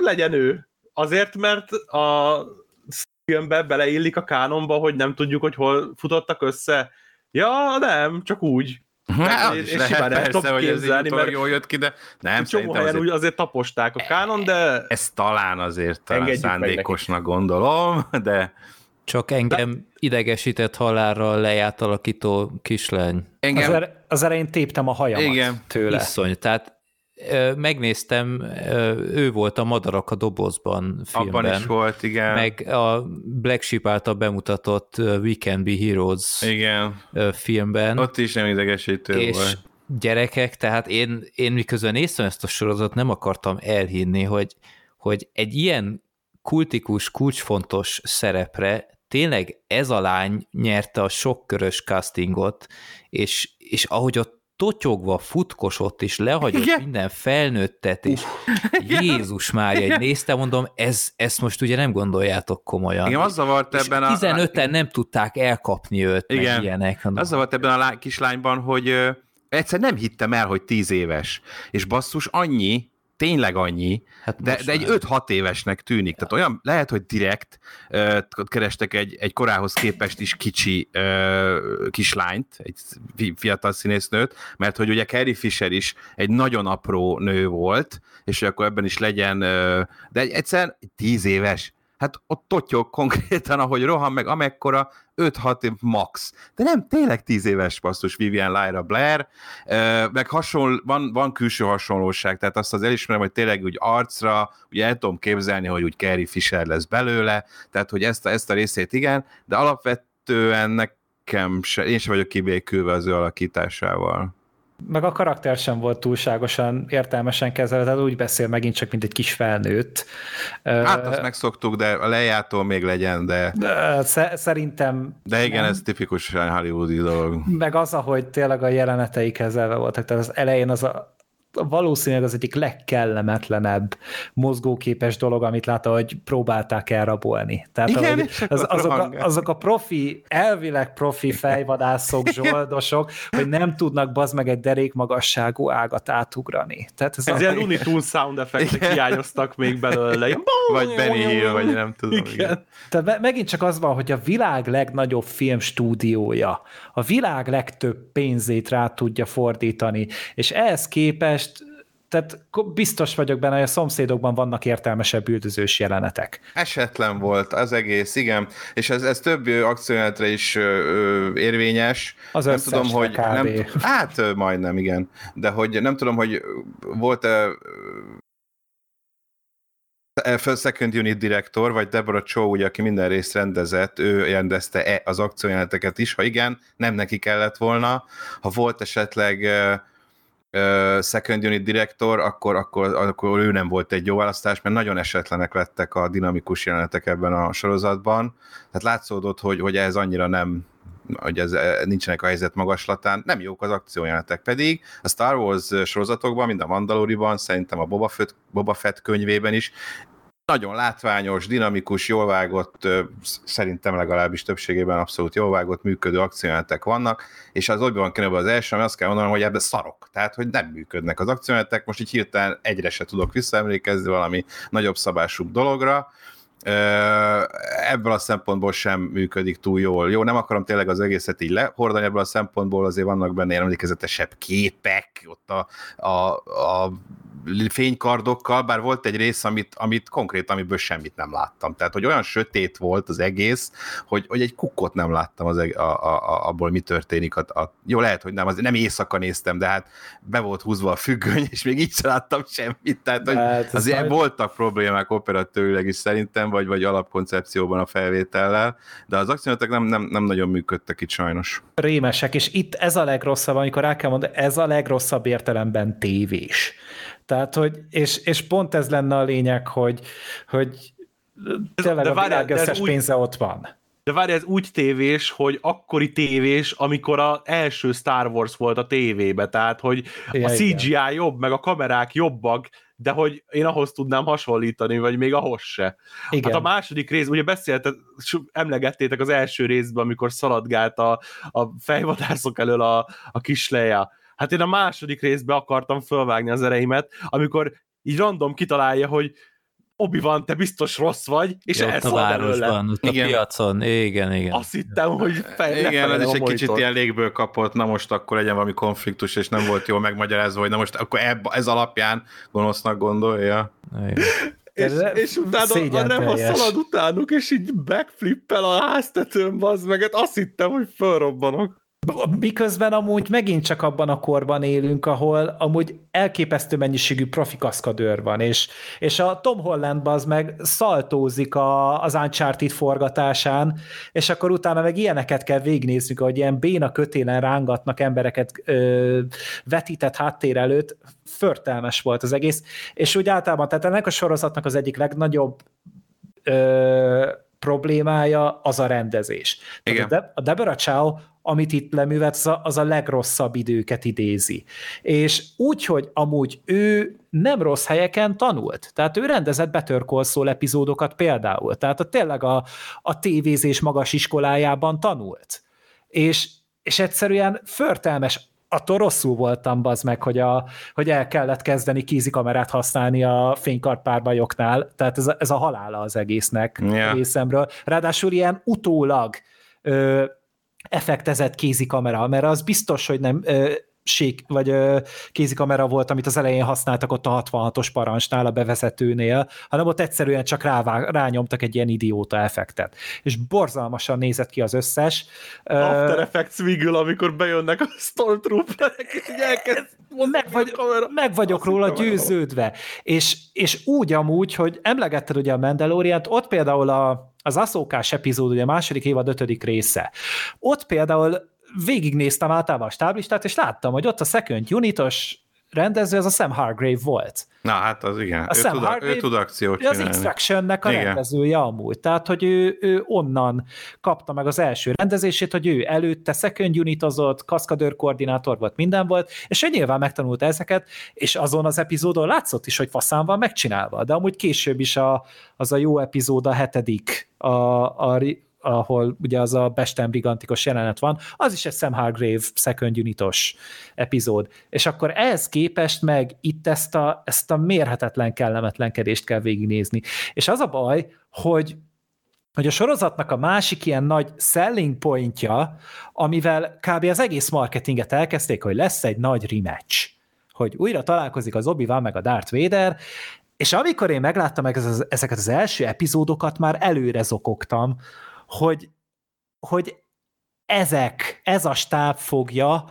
legyen ő. Azért, mert a filmbe beleillik a kánonba, hogy nem tudjuk, hogy hol futottak össze. Ja, nem, csak úgy. Hát, és, simán el tudom képzelni, mert jól jött ki, de nem, csomó helyen azért... úgy azért taposták a kánon, de... Ez talán azért talán szándékosnak gondolom, de... Csak engem de... idegesített halálra lejátalakító kislány. Engem... Az, er, az elején téptem a hajamat Igen. tőle. Iszony, tehát megnéztem, ő volt a Madarak a dobozban filmben. Abban is volt, igen. Meg a Black Sheep által bemutatott We Can Be Heroes igen. filmben. Ott is nem idegesítő és volt. gyerekek, tehát én, én miközben néztem ezt a sorozatot, nem akartam elhinni, hogy, hogy egy ilyen kultikus, kulcsfontos szerepre tényleg ez a lány nyerte a sokkörös castingot, és, és ahogy ott totyogva futkosott, és lehagyott Igen. minden felnőttet, és uh. Jézus már egy nézte, mondom, ez, ezt most ugye nem gondoljátok komolyan. Igen, az zavart ebben a... 15-en nem tudták elkapni őt, Igen. meg ilyenek. Az zavart ebben a lá- kislányban, hogy ö, egyszer nem hittem el, hogy 10 éves, és basszus annyi, tényleg annyi, hát de, de egy 5-6 évesnek tűnik. Tehát olyan, lehet, hogy direkt uh, kerestek egy, egy korához képest is kicsi uh, kislányt, egy fiatal színésznőt, mert hogy ugye Carrie Fisher is egy nagyon apró nő volt, és hogy akkor ebben is legyen, uh, de egy, egyszer 10 éves, hát ott totyog konkrétan, ahogy rohan meg, amekkora 5-6 év max. De nem, tényleg 10 éves basszus Vivian Lyra Blair, meg hasonl, van, van külső hasonlóság, tehát azt az elismerem, hogy tényleg úgy arcra, ugye el tudom képzelni, hogy úgy Carrie Fisher lesz belőle, tehát hogy ezt a, ezt a részét igen, de alapvetően nekem se, én sem vagyok kibékülve az ő alakításával meg a karakter sem volt túlságosan értelmesen kezelve, úgy beszél megint csak, mint egy kis felnőtt. Hát azt megszoktuk, de a lejától még legyen, de... de szerintem... De igen, nem. ez tipikus hollywoodi dolog. Meg az, ahogy tényleg a jelenetei kezelve voltak, tehát az elején az a, valószínűleg az egyik legkellemetlenebb mozgóképes dolog, amit lát, hogy próbálták elrabolni. Tehát Igen, ahogy, az, azok, a, azok a profi, elvileg profi fejvadászok, zsoldosok, hogy nem tudnak bazd meg egy derék magasságú ágat átugrani. Tehát ez, ez ilyen Looney Tunes sound effektek hiányoztak még belőle. vagy Benny Hill, vagy nem tudom. Igen. igen. Tehát megint csak az van, hogy a világ legnagyobb filmstúdiója, a világ legtöbb pénzét rá tudja fordítani, és ehhez képest képest tehát biztos vagyok benne, hogy a szomszédokban vannak értelmesebb üldözős jelenetek. Esetlen volt az egész, igen, és ez, ez több akciójelenetre is ö, érvényes. Az nem tudom, hogy nem, Hát majdnem, igen. De hogy nem tudom, hogy volt-e Second Unit direktor, vagy Deborah Chow, ugye, aki minden részt rendezett, ő rendezte -e az akciójeleneteket is, ha igen, nem neki kellett volna. Ha volt esetleg second unit direktor, akkor, akkor, akkor ő nem volt egy jó választás, mert nagyon esetlenek lettek a dinamikus jelenetek ebben a sorozatban. Tehát látszódott, hogy, hogy ez annyira nem, hogy ez nincsenek a helyzet magaslatán, nem jók az akciójelenetek, pedig a Star Wars sorozatokban, mind a Mandaloriban, szerintem a Boba Fett, Boba Fett könyvében is nagyon látványos, dinamikus, jól vágott, szerintem legalábbis többségében abszolút jól vágott, működő akciójelentek vannak, és az Obi-Wan Kenobi az első, ami azt kell mondanom, hogy ebben szarok, tehát hogy nem működnek az akciójelentek, most így hirtelen egyre se tudok visszaemlékezni valami nagyobb szabású dologra, ebből a szempontból sem működik túl jól. Jó, nem akarom tényleg az egészet így lehordani, ebből a szempontból azért vannak benne ilyen emlékezetesebb képek, ott a, a, a fénykardokkal, bár volt egy rész, amit, amit konkrét, amiből semmit nem láttam. Tehát, hogy olyan sötét volt az egész, hogy, hogy egy kukkot nem láttam az, a, a, a, abból, mi történik. A, a, jó, lehet, hogy nem, az, nem éjszaka néztem, de hát be volt húzva a függöny, és még így sem láttam semmit. Tehát, hogy hát, azért majd... voltak problémák operatőrileg is szerintem, vagy, vagy alapkoncepcióban a felvétellel, de az akciótok nem, nem, nem nagyon működtek itt sajnos. Rémesek, és itt ez a legrosszabb, amikor el kell mondani, ez a legrosszabb értelemben tévés. Tehát, hogy, és, és pont ez lenne a lényeg, hogy, hogy tényleg de a várjál, világ összes úgy, pénze ott van. De várj, ez úgy tévés, hogy akkori tévés, amikor az első Star Wars volt a tévébe, tehát, hogy ja, a CGI igen. jobb, meg a kamerák jobbak, de hogy én ahhoz tudnám hasonlítani, vagy még ahhoz se. Igen. Hát a második rész, ugye beszéltet, emlegettétek az első részben, amikor szaladgált a, a fejvadászok elől a, a kisleja. Hát én a második részbe akartam fölvágni az ereimet, amikor így random kitalálja, hogy obi van, te biztos rossz vagy, és Jó, elszól a városban, ott igen. a piacon, igen, igen. Azt hittem, hogy fel, Igen, ez is egy kicsit ilyen légből kapott, na most akkor legyen valami konfliktus, és nem volt jól megmagyarázva, hogy na most akkor ebb, ez alapján gonosznak gondolja. Igen. És, és utána a szalad utánuk, és így backflippel a háztetőn, bazd meg, hát azt hittem, hogy fölrobbanok. Miközben amúgy megint csak abban a korban élünk, ahol amúgy elképesztő mennyiségű profi kaszkadőr van, és, és a Tom Holland az meg szaltózik a, az Uncharted forgatásán, és akkor utána meg ilyeneket kell végignéznünk, hogy ilyen béna kötélen rángatnak embereket ö, vetített háttér előtt, förtelmes volt az egész, és úgy általában, tehát ennek a sorozatnak az egyik legnagyobb ö, problémája az a rendezés. Igen. Tehát a, De- a Deborah Chow amit itt leművet, az a, az a legrosszabb időket idézi. És úgy, hogy amúgy ő nem rossz helyeken tanult. Tehát ő rendezett Better Call Saul epizódokat például. Tehát a, tényleg a, a tévézés magas iskolájában tanult. És, és egyszerűen förtelmes attól rosszul voltam, az meg, hogy, a, hogy el kellett kezdeni kézikamerát használni a fénykartpárbajoknál, tehát ez a, ez a halála az egésznek yeah. részemről. Ráadásul ilyen utólag ö, effektezett kézikamera, mert az biztos, hogy nem ö, sék, vagy ö, kézikamera volt, amit az elején használtak ott a 66-os parancsnál, a bevezetőnél, hanem ott egyszerűen csak rává, rányomtak egy ilyen idióta effektet. És borzalmasan nézett ki az összes. After uh, Effects végül, amikor bejönnek a Stormtrooperek, és elkezd meg, vagy, meg vagyok róla győződve. És, és úgy amúgy, hogy emlegetted ugye a Mandalorian-t, ott például a, az Aszókás epizód, ugye a második évad ötödik része. Ott például végignéztem általában a stáblistát, és láttam, hogy ott a Second Unitos rendező, az a Sam Hargrave volt. Na hát az igen, a ő, Sam tud, Hargrave, ő tud akciót csinálni. Az Extraction-nek a igen. rendezője amúgy, tehát hogy ő, ő onnan kapta meg az első rendezését, hogy ő előtte second unitozott, kaszkadőr koordinátor volt, minden volt, és ő nyilván megtanulta ezeket, és azon az epizódon látszott is, hogy faszán van megcsinálva, de amúgy később is a, az a jó epizód, a hetedik, a, a ahol ugye az a Besten Brigantikos jelenet van, az is egy Sam Hargrave second unitos epizód. És akkor ehhez képest meg itt ezt a, ezt a mérhetetlen kellemetlenkedést kell végignézni. És az a baj, hogy hogy a sorozatnak a másik ilyen nagy selling pointja, amivel kb. az egész marketinget elkezdték, hogy lesz egy nagy rematch, hogy újra találkozik az obi meg a Darth Vader, és amikor én megláttam meg ezeket az első epizódokat, már előre zokogtam, hogy, hogy ezek, ez a stáb fogja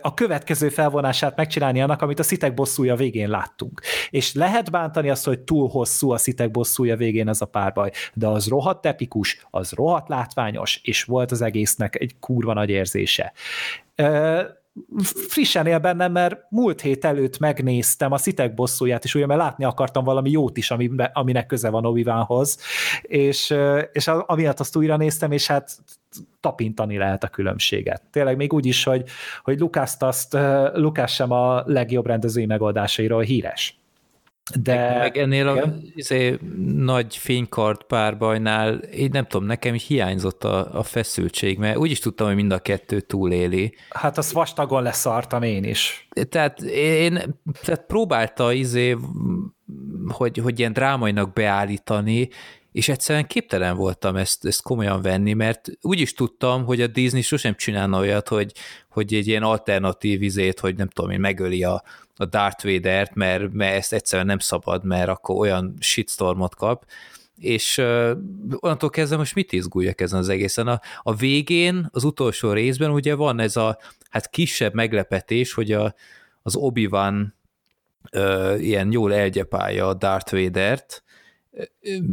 a következő felvonását megcsinálni annak, amit a szitek bosszúja végén láttunk. És lehet bántani azt, hogy túl hosszú a szitek bosszúja végén ez a párbaj, de az rohadt epikus, az rohadt látványos, és volt az egésznek egy kurva nagy érzése frissen él bennem, mert múlt hét előtt megnéztem a Szitek bosszúját, és ugye mert látni akartam valami jót is, ami, aminek köze van obi és, és amiatt azt újra néztem, és hát tapintani lehet a különbséget. Tényleg még úgy is, hogy, hogy Lukászt azt, Lukás sem a legjobb rendezői megoldásairól híres. De meg, meg ennél igen? a izé, nagy fénykart párbajnál, én nem tudom, nekem hiányzott a, a feszültség, mert úgy is tudtam, hogy mind a kettő túléli. Hát az vastagon leszartam én is. Tehát én tehát próbálta izé, hogy, hogy ilyen drámainak beállítani, és egyszerűen képtelen voltam ezt, ezt komolyan venni, mert úgy is tudtam, hogy a Disney sosem csinálna olyat, hogy, hogy egy ilyen alternatív izét, hogy nem tudom én, megöli a, a Darth Vader-t, mert, mert ezt egyszerűen nem szabad, mert akkor olyan shitstormot kap, és uh, onnantól kezdve most mit izguljak ezen az egészen? A, a végén, az utolsó részben ugye van ez a hát kisebb meglepetés, hogy a, az Obi-Wan uh, ilyen jól elgyepálja a Darth Vader-t,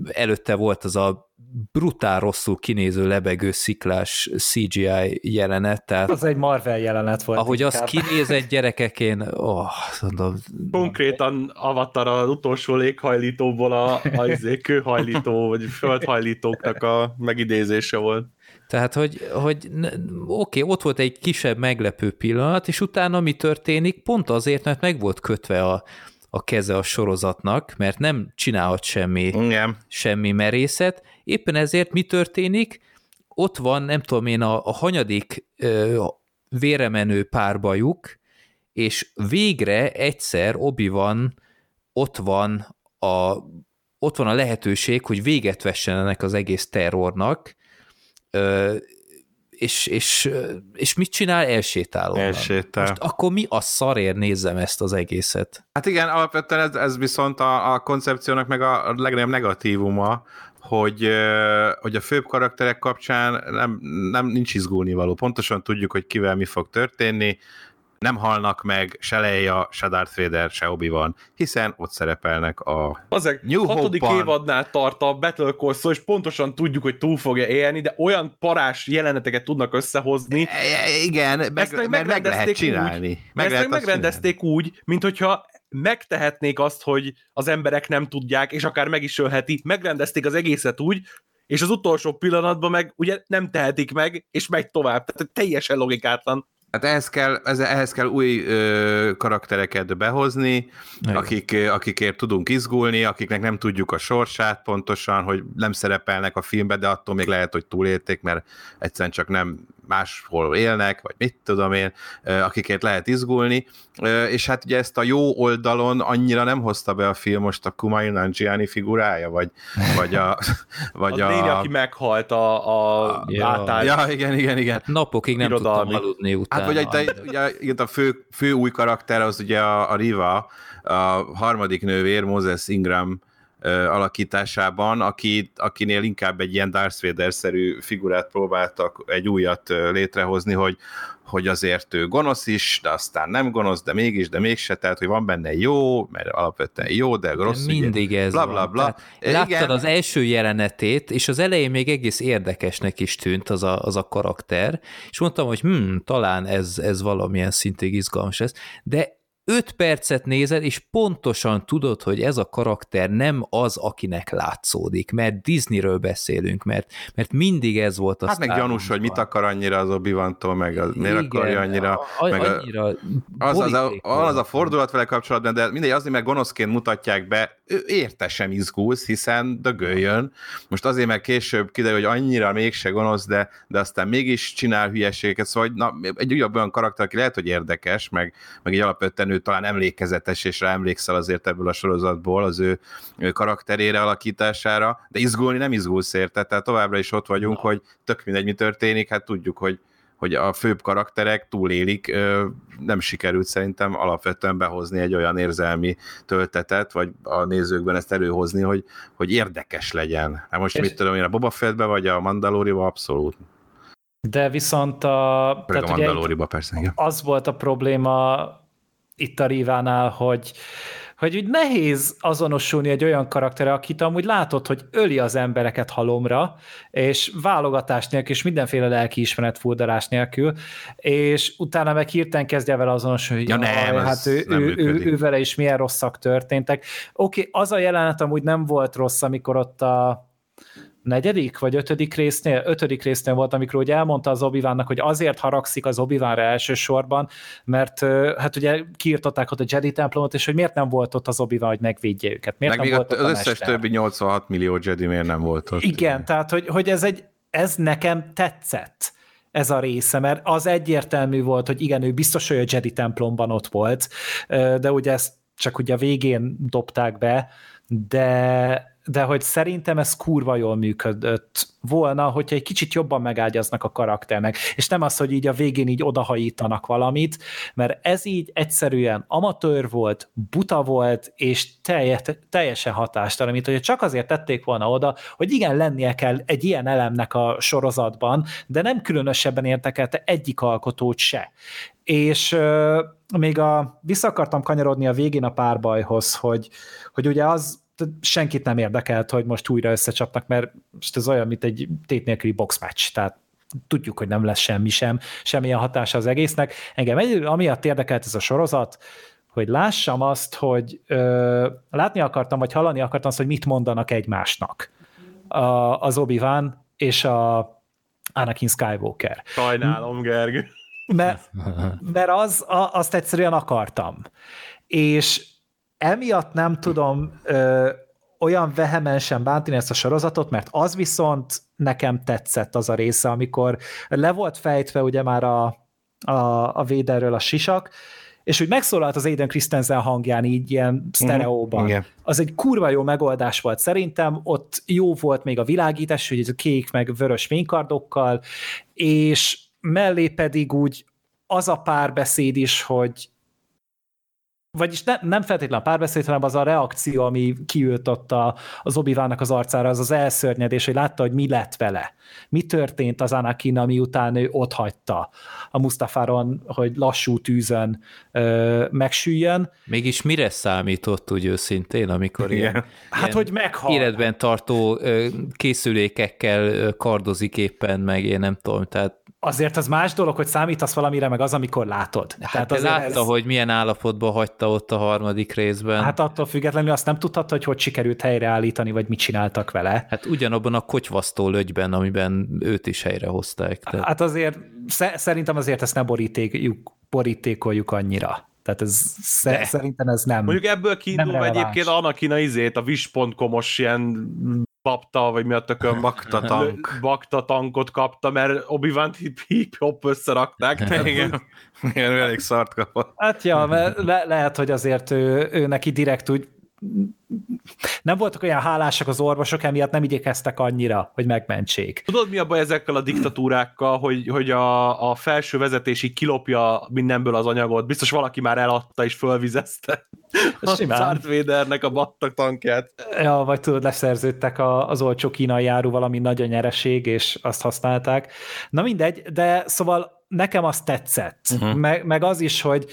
előtte volt az a brutál rosszul kinéző lebegő sziklás CGI jelenet. Tehát az egy Marvel jelenet volt. Ahogy inkább. az kinézett gyerekek, én oh, mondom, Konkrétan Avatar az utolsó léghajlítóból a, a izé, kőhajlító, vagy földhajlítóknak a megidézése volt. Tehát, hogy, hogy oké, okay, ott volt egy kisebb meglepő pillanat, és utána mi történik? Pont azért, mert meg volt kötve a, a keze a sorozatnak, mert nem csinálhat semmi, Igen. semmi merészet. Éppen ezért mi történik? Ott van, nem tudom én, a, a hanyadik ö, véremenő párbajuk, és végre egyszer obi van, ott van a ott van a lehetőség, hogy véget vessen ennek az egész terrornak, ö, és, és, és mit csinál? Elsétál Elsétál. Most akkor mi a szarér nézzem ezt az egészet? Hát igen, alapvetően ez, ez viszont a, a koncepciónak meg a legnagyobb negatívuma, hogy, hogy a főbb karakterek kapcsán nem, nem nincs izgulni való. Pontosan tudjuk, hogy kivel mi fog történni, nem halnak meg se Leia, se Darth Vader, se obi van, hiszen ott szerepelnek a Azek, New hatodik Hope-ban. évadnál tart a Battle Course, és pontosan tudjuk, hogy túl fogja élni, de olyan parás jeleneteket tudnak összehozni. E, e, igen, meg, meg, meg, meg lehet csinálni. Úgy, meg lehet ezt megrendezték csinálni. úgy, mint hogyha megtehetnék azt, hogy az emberek nem tudják, és akár meg is ölheti. Megrendezték az egészet úgy, és az utolsó pillanatban meg ugye nem tehetik meg, és megy tovább. Tehát teljesen logikátlan. Hát ehhez kell, ehhez kell új ö, karaktereket behozni, akik, akikért tudunk izgulni, akiknek nem tudjuk a sorsát pontosan, hogy nem szerepelnek a filmbe, de attól még lehet, hogy túlélték, mert egyszerűen csak nem máshol élnek, vagy mit tudom én, akikért lehet izgulni, és hát ugye ezt a jó oldalon annyira nem hozta be a film most a Kumail Nanjiani figurája, vagy, vagy a... Vagy a, a néni, aki meghalt a, a, a ja. ja, igen, igen, igen. Hát napokig nem Irodalmi. tudtam aludni utána. Hát vagy a, ugye, ugye a fő, fő új karakter az ugye a, a Riva, a harmadik nővér, Moses Ingram, alakításában, aki, akinél inkább egy ilyen Darth Vader-szerű figurát próbáltak egy újat létrehozni, hogy, hogy azért ő gonosz is, de aztán nem gonosz, de mégis, de mégse, tehát hogy van benne jó, mert alapvetően jó, de rossz. De mindig ugye, ez bla, bla, bla. Láttad Igen. az első jelenetét, és az elején még egész érdekesnek is tűnt az a, az a karakter, és mondtam, hogy hm, talán ez, ez valamilyen szintig izgalmas lesz, de öt percet nézed, és pontosan tudod, hogy ez a karakter nem az, akinek látszódik, mert Disneyről beszélünk, mert, mert mindig ez volt a Hát meg gyanús, hogy mit akar annyira az obi meg az, miért akarja annyira... A, meg a, annyira az, az, a, az a fordulat vele kapcsolatban, de mindegy, azért, mert gonoszként mutatják be, ő érte sem izgulsz, hiszen dögöljön. Most azért, mert később kiderül, hogy annyira mégse gonosz, de, de aztán mégis csinál hülyeségeket, szóval na, egy újabb olyan karakter, aki lehet, hogy érdekes, meg, meg egy alapvetően ő talán emlékezetes, és rá emlékszel azért ebből a sorozatból az ő, ő karakterére, alakítására, de izgulni nem izgulsz érte, tehát továbbra is ott vagyunk, no. hogy tök mindegy, mi történik, hát tudjuk, hogy hogy a főbb karakterek túlélik, nem sikerült szerintem alapvetően behozni egy olyan érzelmi töltetet, vagy a nézőkben ezt előhozni, hogy, hogy érdekes legyen. Hát most és... mit tudom én, a Boba Fettbe, vagy a Mandaloriba abszolút. De viszont a... tehát a Mandaloriba persze, igen. Az volt a probléma itt a Rivánál, hogy hogy úgy nehéz azonosulni egy olyan karaktere, akit amúgy látod, hogy öli az embereket halomra, és válogatás nélkül, és mindenféle lelkiismeret furdarás nélkül, és utána meg hirtelen kezdje vele azonosulni, hogy ja, nem, hát ő, nem ő, ő, ő, vele is milyen rosszak történtek. Oké, okay, az a jelenet amúgy nem volt rossz, amikor ott a negyedik vagy ötödik résznél, ötödik résznél volt, amikor ugye elmondta az obi hogy azért haragszik az obi elsősorban, mert hát ugye kiirtották ott a Jedi templomot, és hogy miért nem volt ott az obi hogy megvédje őket. Miért Meg nem volt ott az összes mester? többi 86 millió Jedi miért nem volt ott. Igen, tehát hogy, hogy ez, egy, ez nekem tetszett ez a része, mert az egyértelmű volt, hogy igen, ő biztos, hogy a Jedi templomban ott volt, de ugye ezt csak ugye a végén dobták be, de de hogy szerintem ez kurva jól működött volna, hogyha egy kicsit jobban megágyaznak a karakternek, és nem az, hogy így a végén így odahajítanak valamit, mert ez így egyszerűen amatőr volt, buta volt, és teljes, teljesen hatástalan, mint hogy csak azért tették volna oda, hogy igen, lennie kell egy ilyen elemnek a sorozatban, de nem különösebben értekelte egyik alkotót se. És euh, még a, vissza akartam kanyarodni a végén a párbajhoz, hogy, hogy ugye az senkit nem érdekelt, hogy most újra összecsapnak, mert most ez olyan, mint egy tét nélküli boxmatch, tehát tudjuk, hogy nem lesz semmi sem, semmilyen hatása az egésznek. Engem egy, amiatt érdekelt ez a sorozat, hogy lássam azt, hogy ö, látni akartam, vagy hallani akartam azt, hogy mit mondanak egymásnak a, az obi és a Anakin Skywalker. Sajnálom, Gerg. Mert, mert az, a, azt egyszerűen akartam. És emiatt nem tudom ö, olyan vehemensen bántani ezt a sorozatot, mert az viszont nekem tetszett az a része, amikor le volt fejtve ugye már a, a, a véderről a sisak, és úgy megszólalt az Aiden Christensen hangján így ilyen sztereóban. Mm, igen. Az egy kurva jó megoldás volt szerintem, ott jó volt még a világítás, hogy a kék meg vörös fénykardokkal, és mellé pedig úgy az a párbeszéd is, hogy vagyis ne, nem feltétlenül a párbeszéd, hanem az a reakció, ami kiült ott a, az obi az arcára, az az elszörnyedés, hogy látta, hogy mi lett vele. Mi történt az Anakin, ami után ő ott hagyta a Mustafáron, hogy lassú tűzön ö, megsüljön. Mégis mire számított úgy őszintén, amikor Igen. ilyen, hát, ilyen hogy meghal. életben tartó ö, készülékekkel kardozik éppen, meg én nem tudom, tehát azért az más dolog, hogy számítasz valamire, meg az, amikor látod. Hát Tehát látta, ez... hogy milyen állapotban hagyta ott a harmadik részben. Hát attól függetlenül azt nem tudhatta, hogy hogy sikerült helyreállítani, vagy mit csináltak vele. Hát ugyanabban a kocsvasztó lögyben, amiben őt is helyrehozták. Tehát... Hát azért, szerintem azért ezt ne borítékoljuk, borítékoljuk annyira. Tehát ez De. szerintem ez nem Mondjuk ebből kiindulva egyébként Anakina izét, a wish.com-os ilyen kapta, vagy mi a tökön Bakta tank. Bakta tankot kapta, mert Obi-Wan hip-hop összerakták. Igen. Igen, elég szart kapott. Hát ja, mert le- lehet, hogy azért ő, ő neki direkt úgy nem voltak olyan hálásak az orvosok, emiatt nem igyekeztek annyira, hogy megmentsék. Tudod, mi a baj ezekkel a diktatúrákkal, hogy, hogy a, a felső vezetés így kilopja mindenből az anyagot, biztos valaki már eladta és fölvizezte Simán. a Darth Vadernek a battak tankját. Ja, vagy tudod, leszerződtek a, az olcsó kínai járu valami nagy a nyereség, és azt használták. Na mindegy, de szóval nekem az tetszett. Uh-huh. Meg, meg az is, hogy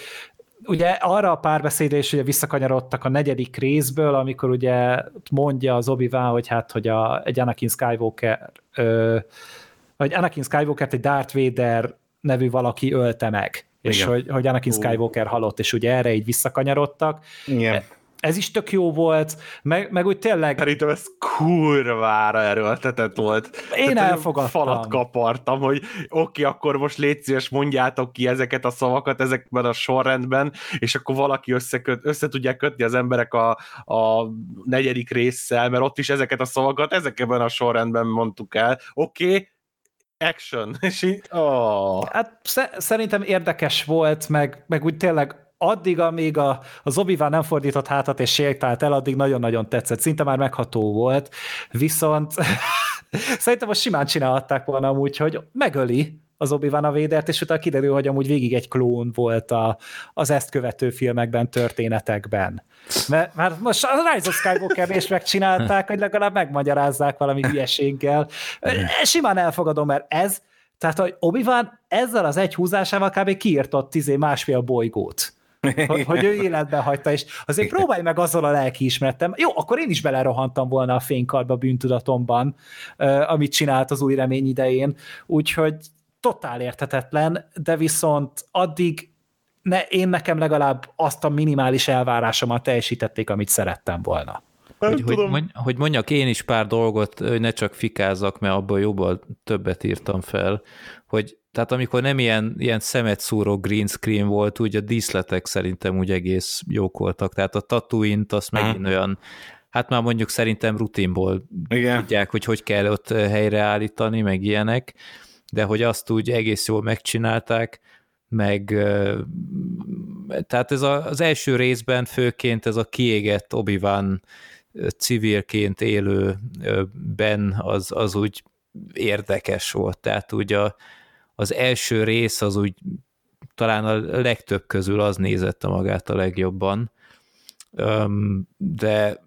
ugye arra a párbeszédre is ugye visszakanyarodtak a negyedik részből, amikor ugye mondja az obi hogy hát, hogy a, egy Anakin Skywalker ö, vagy Anakin Skywalker-t egy Darth Vader nevű valaki ölte meg, Igen. és hogy, hogy Anakin Skywalker halott, és ugye erre így visszakanyarodtak. Igen ez is tök jó volt, meg, meg úgy tényleg... Szerintem ez kurvára erőltetett volt. Én Tehát elfogadtam. Falat kapartam, hogy oké, okay, akkor most légy szíves, mondjátok ki ezeket a szavakat ezekben a sorrendben, és akkor valaki összeköt, össze tudják kötni az emberek a, a negyedik résszel, mert ott is ezeket a szavakat ezekben a sorrendben mondtuk el. Oké, okay, action. És így, oh. Hát szerintem érdekes volt, meg, meg úgy tényleg addig, amíg a, az obi nem fordított hátat és sétált el, addig nagyon-nagyon tetszett. Szinte már megható volt, viszont szerintem most simán csinálhatták volna amúgy, hogy megöli az obi a védert, és utána kiderül, hogy amúgy végig egy klón volt a, az ezt követő filmekben, történetekben. Mert már most a Rise of skywalker is megcsinálták, hogy legalább megmagyarázzák valami hülyeséggel. Simán elfogadom, mert ez, tehát, hogy obi ezzel az egy húzásával kb. kiírtott tizé másfél bolygót hogy, hogy ő életben hagyta, és azért próbálj meg azzal a lelkiismeretem. Jó, akkor én is belerohantam volna a fénykarba bűntudatomban, amit csinált az új remény idején, úgyhogy totál értetetlen, de viszont addig ne, én nekem legalább azt a minimális elvárásomat teljesítették, amit szerettem volna. Hogy, hogy, hogy mondjak én is pár dolgot, hogy ne csak fikázzak, mert abból jobban többet írtam fel, hogy tehát amikor nem ilyen, ilyen szemet szúró green screen volt, úgy a díszletek szerintem úgy egész jók voltak. Tehát a Tatooine-t azt megint olyan, hát már mondjuk szerintem rutinból Igen. tudják, hogy hogy kell ott helyreállítani, meg ilyenek, de hogy azt úgy egész jól megcsinálták, meg tehát ez a, az első részben főként ez a kiégett obi civilként élő Ben az, az úgy érdekes volt. Tehát úgy a, az első rész az úgy talán a legtöbb közül az nézette magát a legjobban, de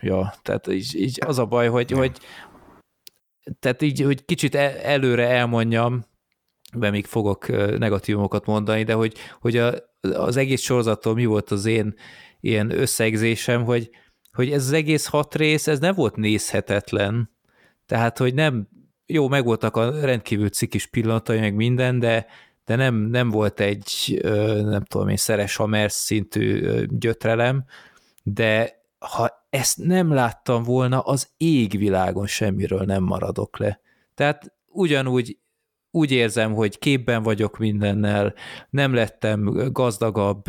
ja, tehát így, így az a baj, hogy, hogy tehát így, hogy kicsit e, előre elmondjam, mert még fogok negatívumokat mondani, de hogy, hogy a, az egész sorozattól mi volt az én ilyen összegzésem, hogy, hogy ez az egész hat rész, ez nem volt nézhetetlen. Tehát, hogy nem, jó, megvoltak a rendkívül cikis pillanatai, meg minden, de, de nem, nem volt egy, nem tudom én, szeres hamers szintű gyötrelem, de ha ezt nem láttam volna, az égvilágon semmiről nem maradok le. Tehát ugyanúgy úgy érzem, hogy képben vagyok mindennel, nem lettem gazdagabb,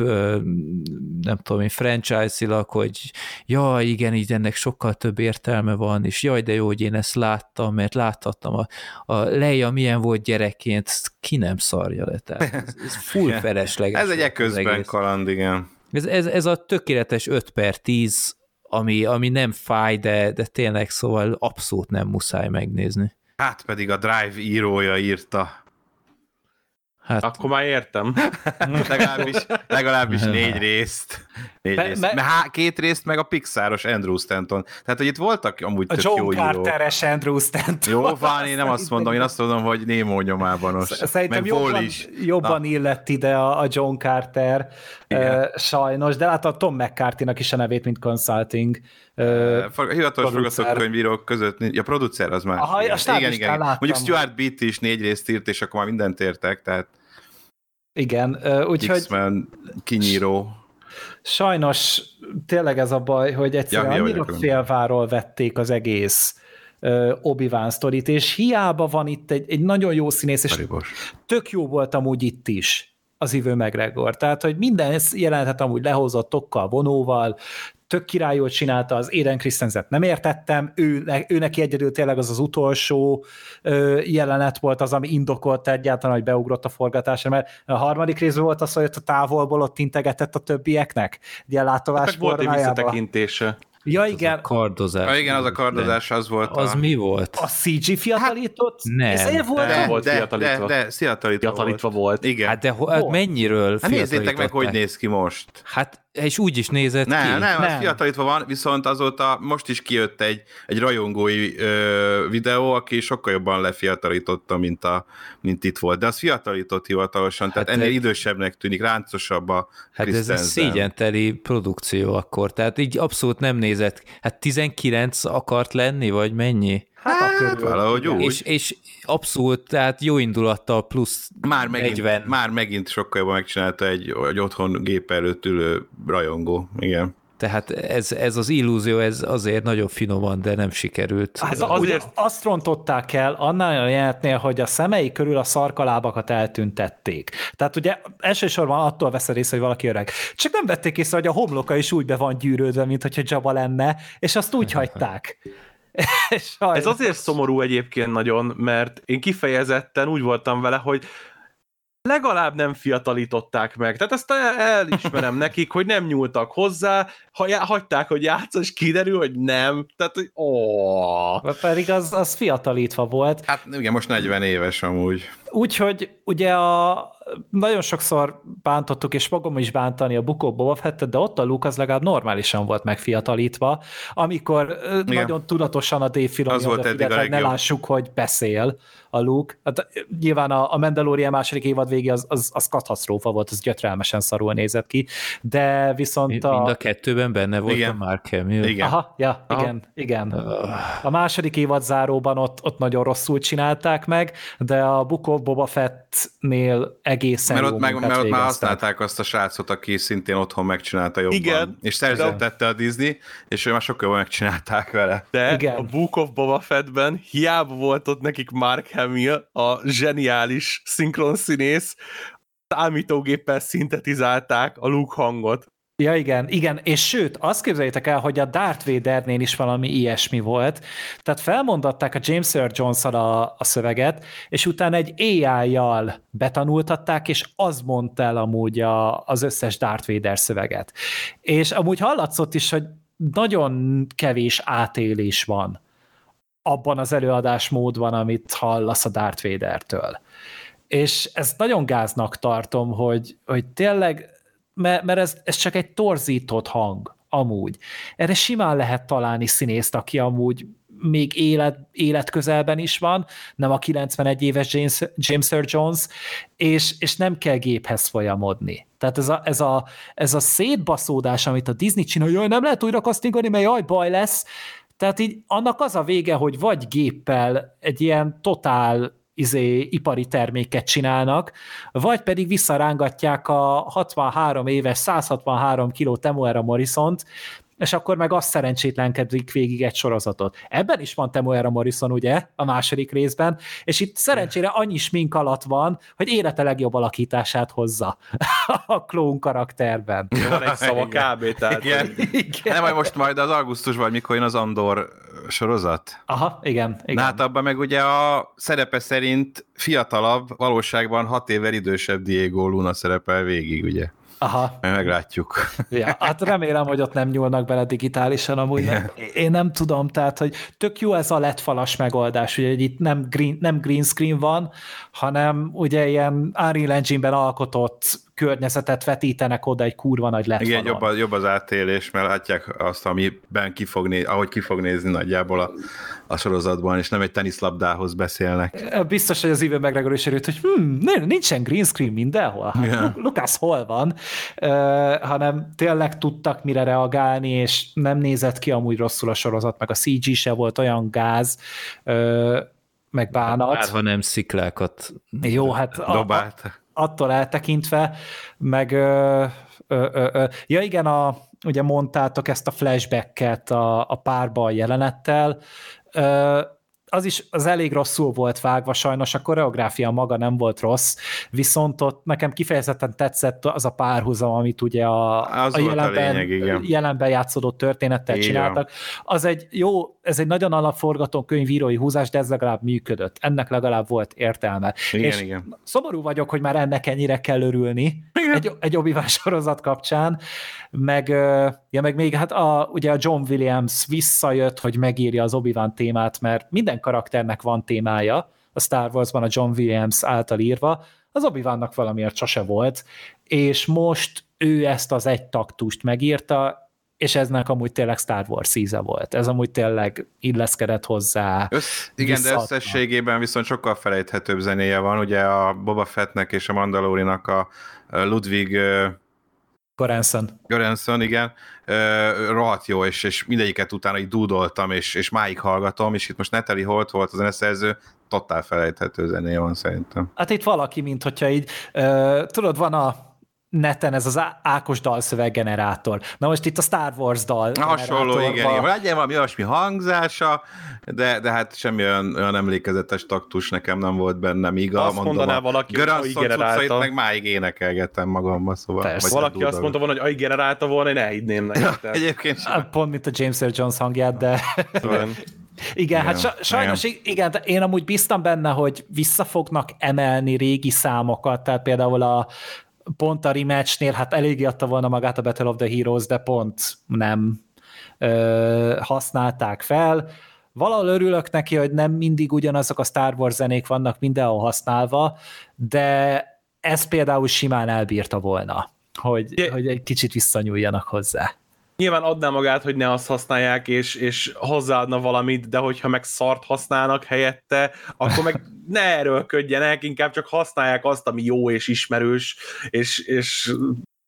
nem tudom én, franchise-ilag, hogy ja, igen, így ennek sokkal több értelme van, és jaj, de jó, hogy én ezt láttam, mert láthattam a, a Leia milyen volt gyerekként, ki nem szarja le, tehát ez, ez full felesleges. ez egy eközben kaland, igen. Ez, ez, ez a tökéletes 5 per 10, ami, ami nem fáj, de, de tényleg szóval abszolút nem muszáj megnézni. Hát pedig a Drive írója írta. Hát... Akkor már értem. legalábbis, legalábbis négy részt. Négy be, részt. Me... Há, két részt meg a Pixaros Andrew Stanton. Tehát, hogy itt voltak amúgy a tök John jó Carter-es Andrew Stanton. Jó, van, én nem azt mondom, én azt mondom, hogy Némó nyomában. Szerintem meg jobban, is. jobban Na. illett ide a, a John Carter, uh, sajnos, de látod Tom mccarthy is a nevét, mint consulting. Uh, hivatalos forgatókönyvírók között, a producer az már. Aha, igen, igen, igen. Mondjuk Stuart Beat is négy részt írt, és akkor már mindent értek, tehát igen, úgyhogy... X-Men kinyíró. Sajnos tényleg ez a baj, hogy egyszerűen ja, annyira félváról vették az egész obi sztorit, és hiába van itt egy, egy nagyon jó színész, és Aribos. tök jó volt amúgy itt is az Ivő McGregor. Tehát, hogy minden jelenetet amúgy lehozott tokkal, vonóval, tök királyul csinálta, az Aiden Christensent nem értettem, ő, ő neki egyedül tényleg az az utolsó ö, jelenet volt az, ami indokolt egyáltalán, hogy beugrott a forgatásra, mert a harmadik részben volt az, hogy a távolból ott integetett a többieknek, ilyen látovás hát volt egy visszatekintése. Ja, igen. Az a kardozás. Ja, igen, az a kardozás, az volt. Az a... mi volt? A CG fiatalított? Hát, nem. Ez volt? Nem volt de, fiatalítva. De, de, fiatalítva, fiatalítva volt. volt. Igen. Hát de hát mennyiről Hát nézzétek meg, hogy néz ki most. Hát és úgy is nézett nem, ki. Nem, nem, az fiatalítva van, viszont azóta most is kijött egy, egy rajongói ö, videó, aki sokkal jobban lefiatalította, mint, a, mint itt volt. De az fiatalított hivatalosan, hát tehát ennél idősebbnek tűnik, ráncosabb a Hát ez egy szégyenteli produkció akkor, tehát így abszolút nem nézett. Hát 19 akart lenni, vagy mennyi? Hát, hát valahogy úgy. És, és abszolút, tehát jó indulattal plusz már megint, 40. Már megint sokkal jobban megcsinálta egy, egy otthon gép előtt ülő rajongó, igen. Tehát ez, ez az illúzió, ez azért nagyon finoman, de nem sikerült. Hát azért azt rontották el annál a jelenetnél, hogy a szemei körül a szarkalábakat eltüntették. Tehát ugye elsősorban attól vesz rész, hogy valaki öreg. Csak nem vették észre, hogy a homloka is úgy be van gyűrődve, mint hogyha Jabba lenne, és azt úgy hagyták. Ez azért szomorú egyébként nagyon, mert én kifejezetten úgy voltam vele, hogy legalább nem fiatalították meg. Tehát ezt elismerem nekik, hogy nem nyúltak hozzá, ha já, hagyták, hogy játszol, és kiderül, hogy nem. Tehát, hogy ó. Pedig az, az fiatalítva volt. Hát igen, most 40 éves amúgy. Úgyhogy ugye a, nagyon sokszor bántottuk, és magam is bántani a Bukó Boba Fettet, de ott a Luke az legalább normálisan volt megfiatalítva, amikor Igen. nagyon tudatosan a Dave Filoni hogy ne lássuk, hogy beszél a Luke. Hát, nyilván a, a Mandalorian második évad végé az, az, az katasztrófa volt, az gyötrelmesen szarul nézett ki, de viszont a... Mind a kettőben benne volt igen. a Mark Hamill. Igen. Aha, ja, Aha. igen, igen. A második évad záróban ott, ott nagyon rosszul csinálták meg, de a Book of Boba Fettnél egészen mert ott, meg, mert ott már használták azt a srácot, aki szintén otthon megcsinálta jobban. Igen. És szerződtette a Disney, és ő már sokkal jobban megcsinálták vele. De Igen. a Book of Boba Fettben hiába volt ott nekik Mark Hamill, a zseniális színész, számítógéppel szintetizálták a Luke hangot. Ja, igen, igen, és sőt, azt képzeljétek el, hogy a Darth Vadernél is valami ilyesmi volt. Tehát felmondatták a James Earl jones a, a szöveget, és utána egy AI-jal betanultatták, és az mondta el amúgy a, az összes Darth Vader szöveget. És amúgy hallatszott is, hogy nagyon kevés átélés van abban az előadásmódban, amit hallasz a Darth Vader-től. És ezt nagyon gáznak tartom, hogy, hogy tényleg, mert, mert ez, ez csak egy torzított hang, amúgy. Erre simán lehet találni színészt, aki amúgy még élet, életközelben is van, nem a 91 éves James, James Earl Jones, és, és nem kell géphez folyamodni. Tehát ez a, ez a, ez a szétbaszódás, amit a Disney csinál, jaj, nem lehet újra castingolni, mert jaj, baj lesz, tehát így annak az a vége, hogy vagy géppel egy ilyen totál izé, ipari terméket csinálnak, vagy pedig visszarángatják a 63 éves, 163 kiló Temuera Morrison-t, és akkor meg azt szerencsétlenkedik végig egy sorozatot. Ebben is van Temuera Morrison, ugye, a második részben, és itt szerencsére annyi smink alatt van, hogy élete legjobb alakítását hozza a klón karakterben. Van egy szava kb. Tehát... Igen. igen. Nem, majd most majd az augusztus vagy mikor jön az Andor sorozat? Aha, igen. igen. Na hát abban meg ugye a szerepe szerint fiatalabb, valóságban hat évvel idősebb Diego Luna szerepel végig, ugye? Aha. Meglátjuk. Ja, hát remélem, hogy ott nem nyúlnak bele digitálisan amúgy. Nem. Én nem tudom, tehát, hogy tök jó ez a letfalas megoldás, ugye, hogy itt nem green, nem green screen van, hanem ugye ilyen Unreal Engine-ben alkotott környezetet vetítenek oda egy kurva nagy letfalon. Igen, jobb, az, jobb az átélés, mert látják azt, amiben ki fog nézni, ahogy ki fog nézni nagyjából a, a sorozatban, és nem egy teniszlabdához beszélnek. Biztos, hogy az Ivan McGregor is erőt, hogy hm, nincsen green screen mindenhol. Hát, yeah. Lukász hol van? Uh, hanem tényleg tudtak mire reagálni, és nem nézett ki amúgy rosszul a sorozat, meg a CG se volt olyan gáz, uh, meg bánat. Bárha nem sziklákat Jó, hát dobált. A, attól eltekintve, meg ö, ö, ö, ö, ja igen, a, ugye mondtátok ezt a flashbacket a, a párba a jelenettel, ö, az is az elég rosszul volt vágva, sajnos a koreográfia maga nem volt rossz, viszont ott nekem kifejezetten tetszett az a párhuzam, amit ugye a, Az a volt a jelenben, lényeg, igen. jelenben játszódott történettel Igen. csináltak. Az egy jó, ez egy nagyon alapforgatókönyvírói húzás, de ez legalább működött. Ennek legalább volt értelme. Igen, És igen. szomorú vagyok, hogy már ennek ennyire kell örülni egy, egy obi sorozat kapcsán, meg, ja, meg még hát a, ugye a John Williams visszajött, hogy megírja az obi témát, mert minden karakternek van témája, a Star Warsban a John Williams által írva, az obi valamiért sose volt, és most ő ezt az egy taktust megírta, és eznek amúgy tényleg Star Wars íze volt. Ez amúgy tényleg illeszkedett hozzá. Össz, igen, de visszaadta. összességében viszont sokkal felejthetőbb zenéje van. Ugye a Boba Fettnek és a Mandalorinak a Ludwig ö, Goranson. Göransson, igen, ö, rohadt jó, és, és mindegyiket utána így dúdoltam, és, és máig hallgatom, és itt most Natalie Holt volt a zeneszerző, totál felejthető zenéje van szerintem. Hát itt valaki, mint hogyha így, uh, tudod, van a neten ez az Ákos dalszöveggenerátor. Na most itt a Star Wars dal Hasonló, igen, igen. Legyen valami olyasmi hangzása, de, de hát semmi olyan, olyan emlékezetes taktus nekem nem volt benne, míg a Azt mondaná valaki, hogy generálta. meg máig énekelgettem magamba, szóval. Persze. Valaki azt mondta volna, hogy AI generálta volna, én elhinném neki. Tehát, Egyébként sem. Pont, mint a James Earl Jones hangját, de igen. igen, hát Igen, sa- sajnos igen, de én amúgy bíztam benne, hogy vissza fognak emelni régi számokat, tehát például a pont a rematchnél, hát eléggé adta volna magát a Battle of the Heroes, de pont nem ö, használták fel. Valahol örülök neki, hogy nem mindig ugyanazok a Star Wars zenék vannak mindenhol használva, de ez például simán elbírta volna, hogy, hogy egy kicsit visszanyúljanak hozzá. Nyilván adná magát, hogy ne azt használják, és, és hozzáadna valamit, de hogyha meg szart használnak helyette, akkor meg ne erőlködjenek, inkább csak használják azt, ami jó és ismerős, és, és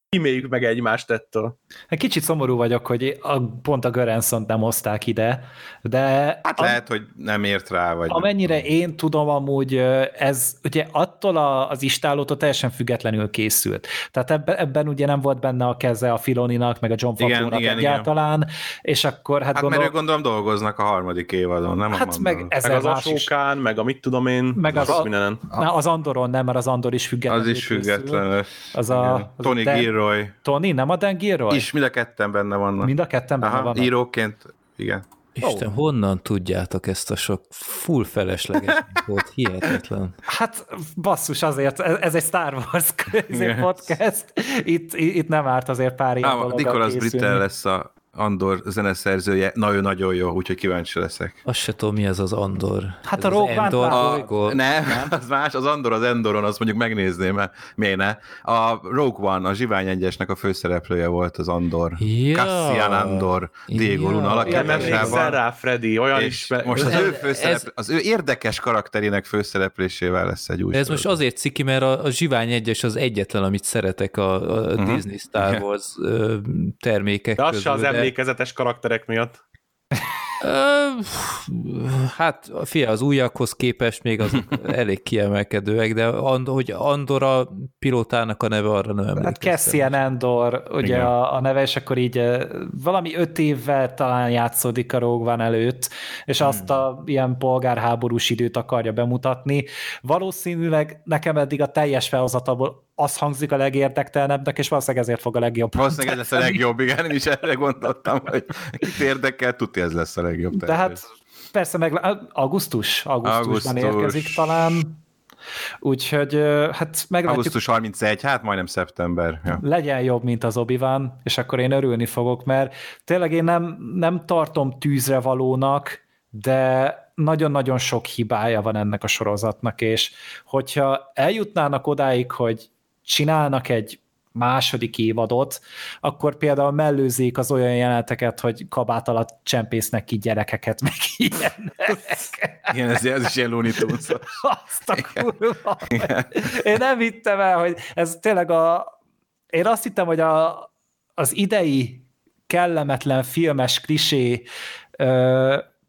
kíméljük meg egymást ettől. Egy kicsit szomorú vagyok, hogy a, pont a Göransson nem hozták ide, de Hát a- lehet, hogy nem ért rá, vagy... amennyire én tudom, amúgy ez ugye attól a, az istálótól teljesen függetlenül készült. Tehát ebben, ebben ugye nem volt benne a keze a Filoninak, meg a John Igen, Favreau-nak igen, egyáltalán, és akkor hát, Hát gondol, mert gondolom dolgoznak a harmadik évadon, nem? hát a meg Meg az is. Asókán, meg a mit tudom én, Meg az, az a, mindenen. na, az Andoron nem, mert az Andor is függetlenül Az is független. Az a, Igen. az Tony a Dan- Gilroy. Tony, nem a Dan Gilroy? Is, mind a ketten benne vannak. Mind a ketten benne Aha, vannak. íróként, igen. Isten, honnan tudjátok ezt a sok full felesleges volt? Hihetetlen. Hát basszus, azért, ez ez egy Star Wars ez egy Igen. podcast, itt, itt nem árt azért pár ilyen Ah, dologgal Nicholas. Brittel lesz a Andor zeneszerzője, na ő nagyon jó, úgyhogy kíváncsi leszek. Azt se tudom, mi ez az Andor. Hát ez a Rogue Endor már- bolygó? nem, nem, az más, az Andor az Endoron, azt mondjuk megnézném, mert miért ne? A Rogue One, a Zsivány egyesnek a főszereplője volt az Andor. Ja. Cassian Andor, Diego Ja. Luna alakításával. rá, Freddy, olyan is. most az Ez- ő, ez- főszerepl- az ő érdekes karakterének főszereplésével lesz egy új Ez most azért ciki, mert a, a Zsivány egyes az egyetlen, amit szeretek a, a Mhm. Disney Star. Wars ö, termékek De az közül. az emlékezetes karakterek miatt. Hát fia, az újakhoz képest még azok elég kiemelkedőek, de And, hogy Andorra pilótának a neve arra nem Hát emlékeztem. Cassian Andor, ugye Igen. a, a neve, és akkor így valami öt évvel talán játszódik a Rogue One előtt, és azt a ilyen polgárháborús időt akarja bemutatni. Valószínűleg nekem eddig a teljes felhozatából az hangzik a legérdektelnebbnek, és valószínűleg ezért fog a legjobb. Valószínűleg ez lesz a legjobb, igen, én is erre gondoltam, hogy kit érdekel, tudja ez lesz a legjobb. De hát persze meg augusztus, augusztusban Augusztus. érkezik talán, úgyhogy hát meglátjuk, Augusztus 31, hát majdnem szeptember. Ja. legyen jobb, mint az obi és akkor én örülni fogok, mert tényleg én nem, nem tartom tűzre valónak, de nagyon-nagyon sok hibája van ennek a sorozatnak, és hogyha eljutnának odáig, hogy csinálnak egy második évadot, akkor például mellőzik az olyan jeleneteket, hogy kabát alatt csempésznek ki gyerekeket, meg ilyenek. Igen, ez, ez is ilyen Looney Tunes. Azt a kurva. Én nem hittem el, hogy ez tényleg a... Én azt hittem, hogy a, az idei kellemetlen filmes klisé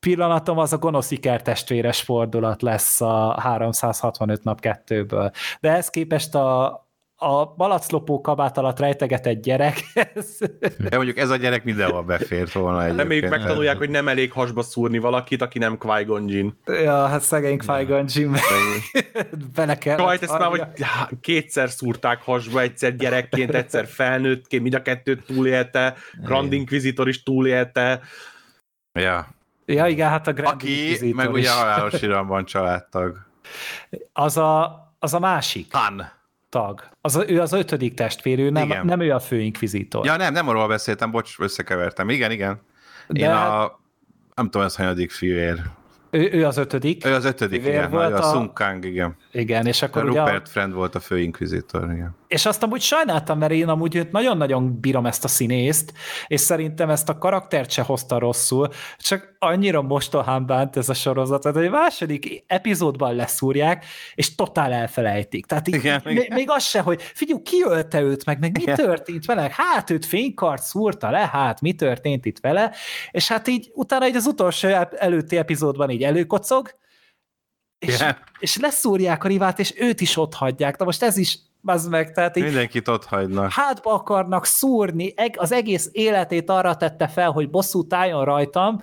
pillanatom az a gonosz ikertestvéres fordulat lesz a 365 nap kettőből. De ez képest a, a malaclopó kabát alatt rejtegetett gyerek, ez, De mondjuk ez a gyerek mindenhol befért volna egyébként. Reméljük megtanulják, hogy nem elég hasba szúrni valakit, aki nem Qui-Gon Jinn. ja, hát szegény Qui-Gon Jinn bele kell. Sajt, ezt már hogy há, kétszer szúrták hasba, egyszer gyerekként, egyszer felnőttként, mind a kettőt túlélte, Grand Inquisitor is túlélte. Ja. Ja, igen, hát a Grand Aki Inquisitor meg ugye is. halálos iramban családtag. Az a, az a másik Han. Tag. Az ő az ötödik testvér, ő nem, Igen. nem ő a főinkvizitor. Ja nem, nem arról beszéltem, bocs, összekevertem. Igen, igen. De Én hát- a, nem tudom, ez hanyadik fivér. Ő, ő az ötödik. Ő az ötödik, igen, volt a, a a- Sun Kang, igen. Igen, és A akkor ugye... Rupert Friend volt a főinkvizitor, igen. És azt amúgy sajnáltam, mert én amúgy őt nagyon-nagyon bírom ezt a színészt, és szerintem ezt a karaktert se hozta rosszul, csak annyira mostohán bánt ez a sorozat, hogy a második epizódban leszúrják, és totál elfelejtik. Tehát így, Igen, még, igen. még az se, hogy figyelj, ki ölte őt meg, meg mi Igen. történt vele? Hát őt fénykart szúrta le, hát mi történt itt vele? És hát így utána így az utolsó előtti epizódban így előkocog, és, Igen. és leszúrják a rivát, és őt is ott hagyják. Na most ez is, az meg, tehát így Mindenkit ott hagynak. hátba akarnak szúrni, az egész életét arra tette fel, hogy bosszút álljon rajtam,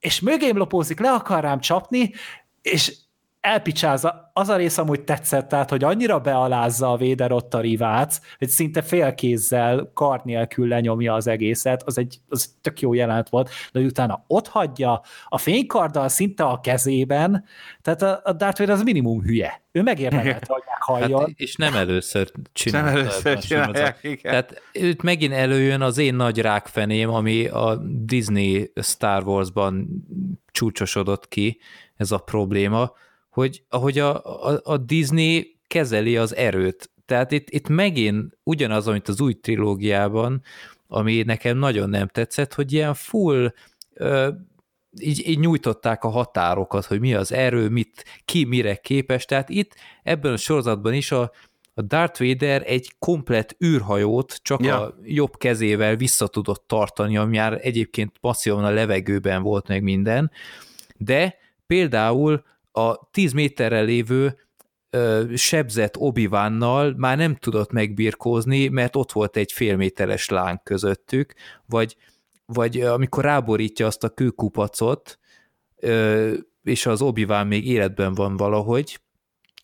és mögém lopózik, le akar rám csapni, és elpicsázza. Az a rész amúgy tetszett, tehát, hogy annyira bealázza a Véder ott a rivác, hogy szinte félkézzel, kar nélkül lenyomja az egészet, az egy az tök jó jelenet volt, de utána ott hagyja, a fénykarddal szinte a kezében, tehát a, a Darth Vader az minimum hülye. Ő megérdemelte, hogy meghalljon. Hát, és nem először Nem csinálta. először csinálják, igen. Tehát őt megint előjön az én nagy rákfeném, ami a Disney Star Wars-ban csúcsosodott ki, ez a probléma, hogy ahogy a, a, a Disney kezeli az erőt. Tehát itt, itt megint ugyanaz, amit az új trilógiában, ami nekem nagyon nem tetszett, hogy ilyen full ö, így, így nyújtották a határokat, hogy mi az erő, mit, ki mire képes. Tehát itt ebben a sorozatban is a, a Darth Vader egy komplett űrhajót csak Ja. a jobb kezével vissza tudott tartani, ami már egyébként passzívan a levegőben volt meg minden, de például a 10 méterrel lévő ö, sebzett obi már nem tudott megbirkózni, mert ott volt egy félméteres láng közöttük, vagy, vagy amikor ráborítja azt a kőkupacot, és az obi még életben van valahogy,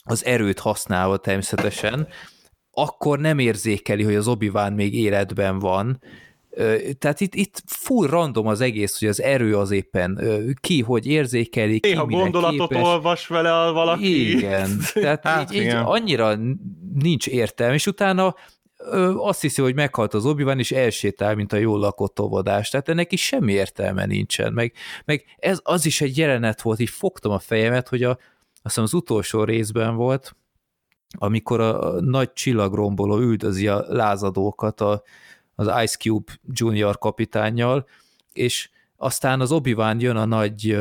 az erőt használva természetesen, akkor nem érzékeli, hogy az obi még életben van, Tehát itt, itt full random az egész, hogy az erő az éppen ki, hogy érzékeli, ki Néha gondolatot képes. olvas vele valaki. Igen, tehát Hát így, így igen. annyira nincs értelme, és utána azt hiszi, hogy meghalt az obi és elsétál, mint a jól lakott óvodás. Tehát ennek is semmi értelme nincsen. Meg, meg ez az is egy jelenet volt, így fogtam a fejemet, hogy a, azt hiszem az utolsó részben volt, amikor a nagy csillagromboló üldözi a lázadókat a, az Ice Cube Junior kapitánnyal, és aztán az obi jön a nagy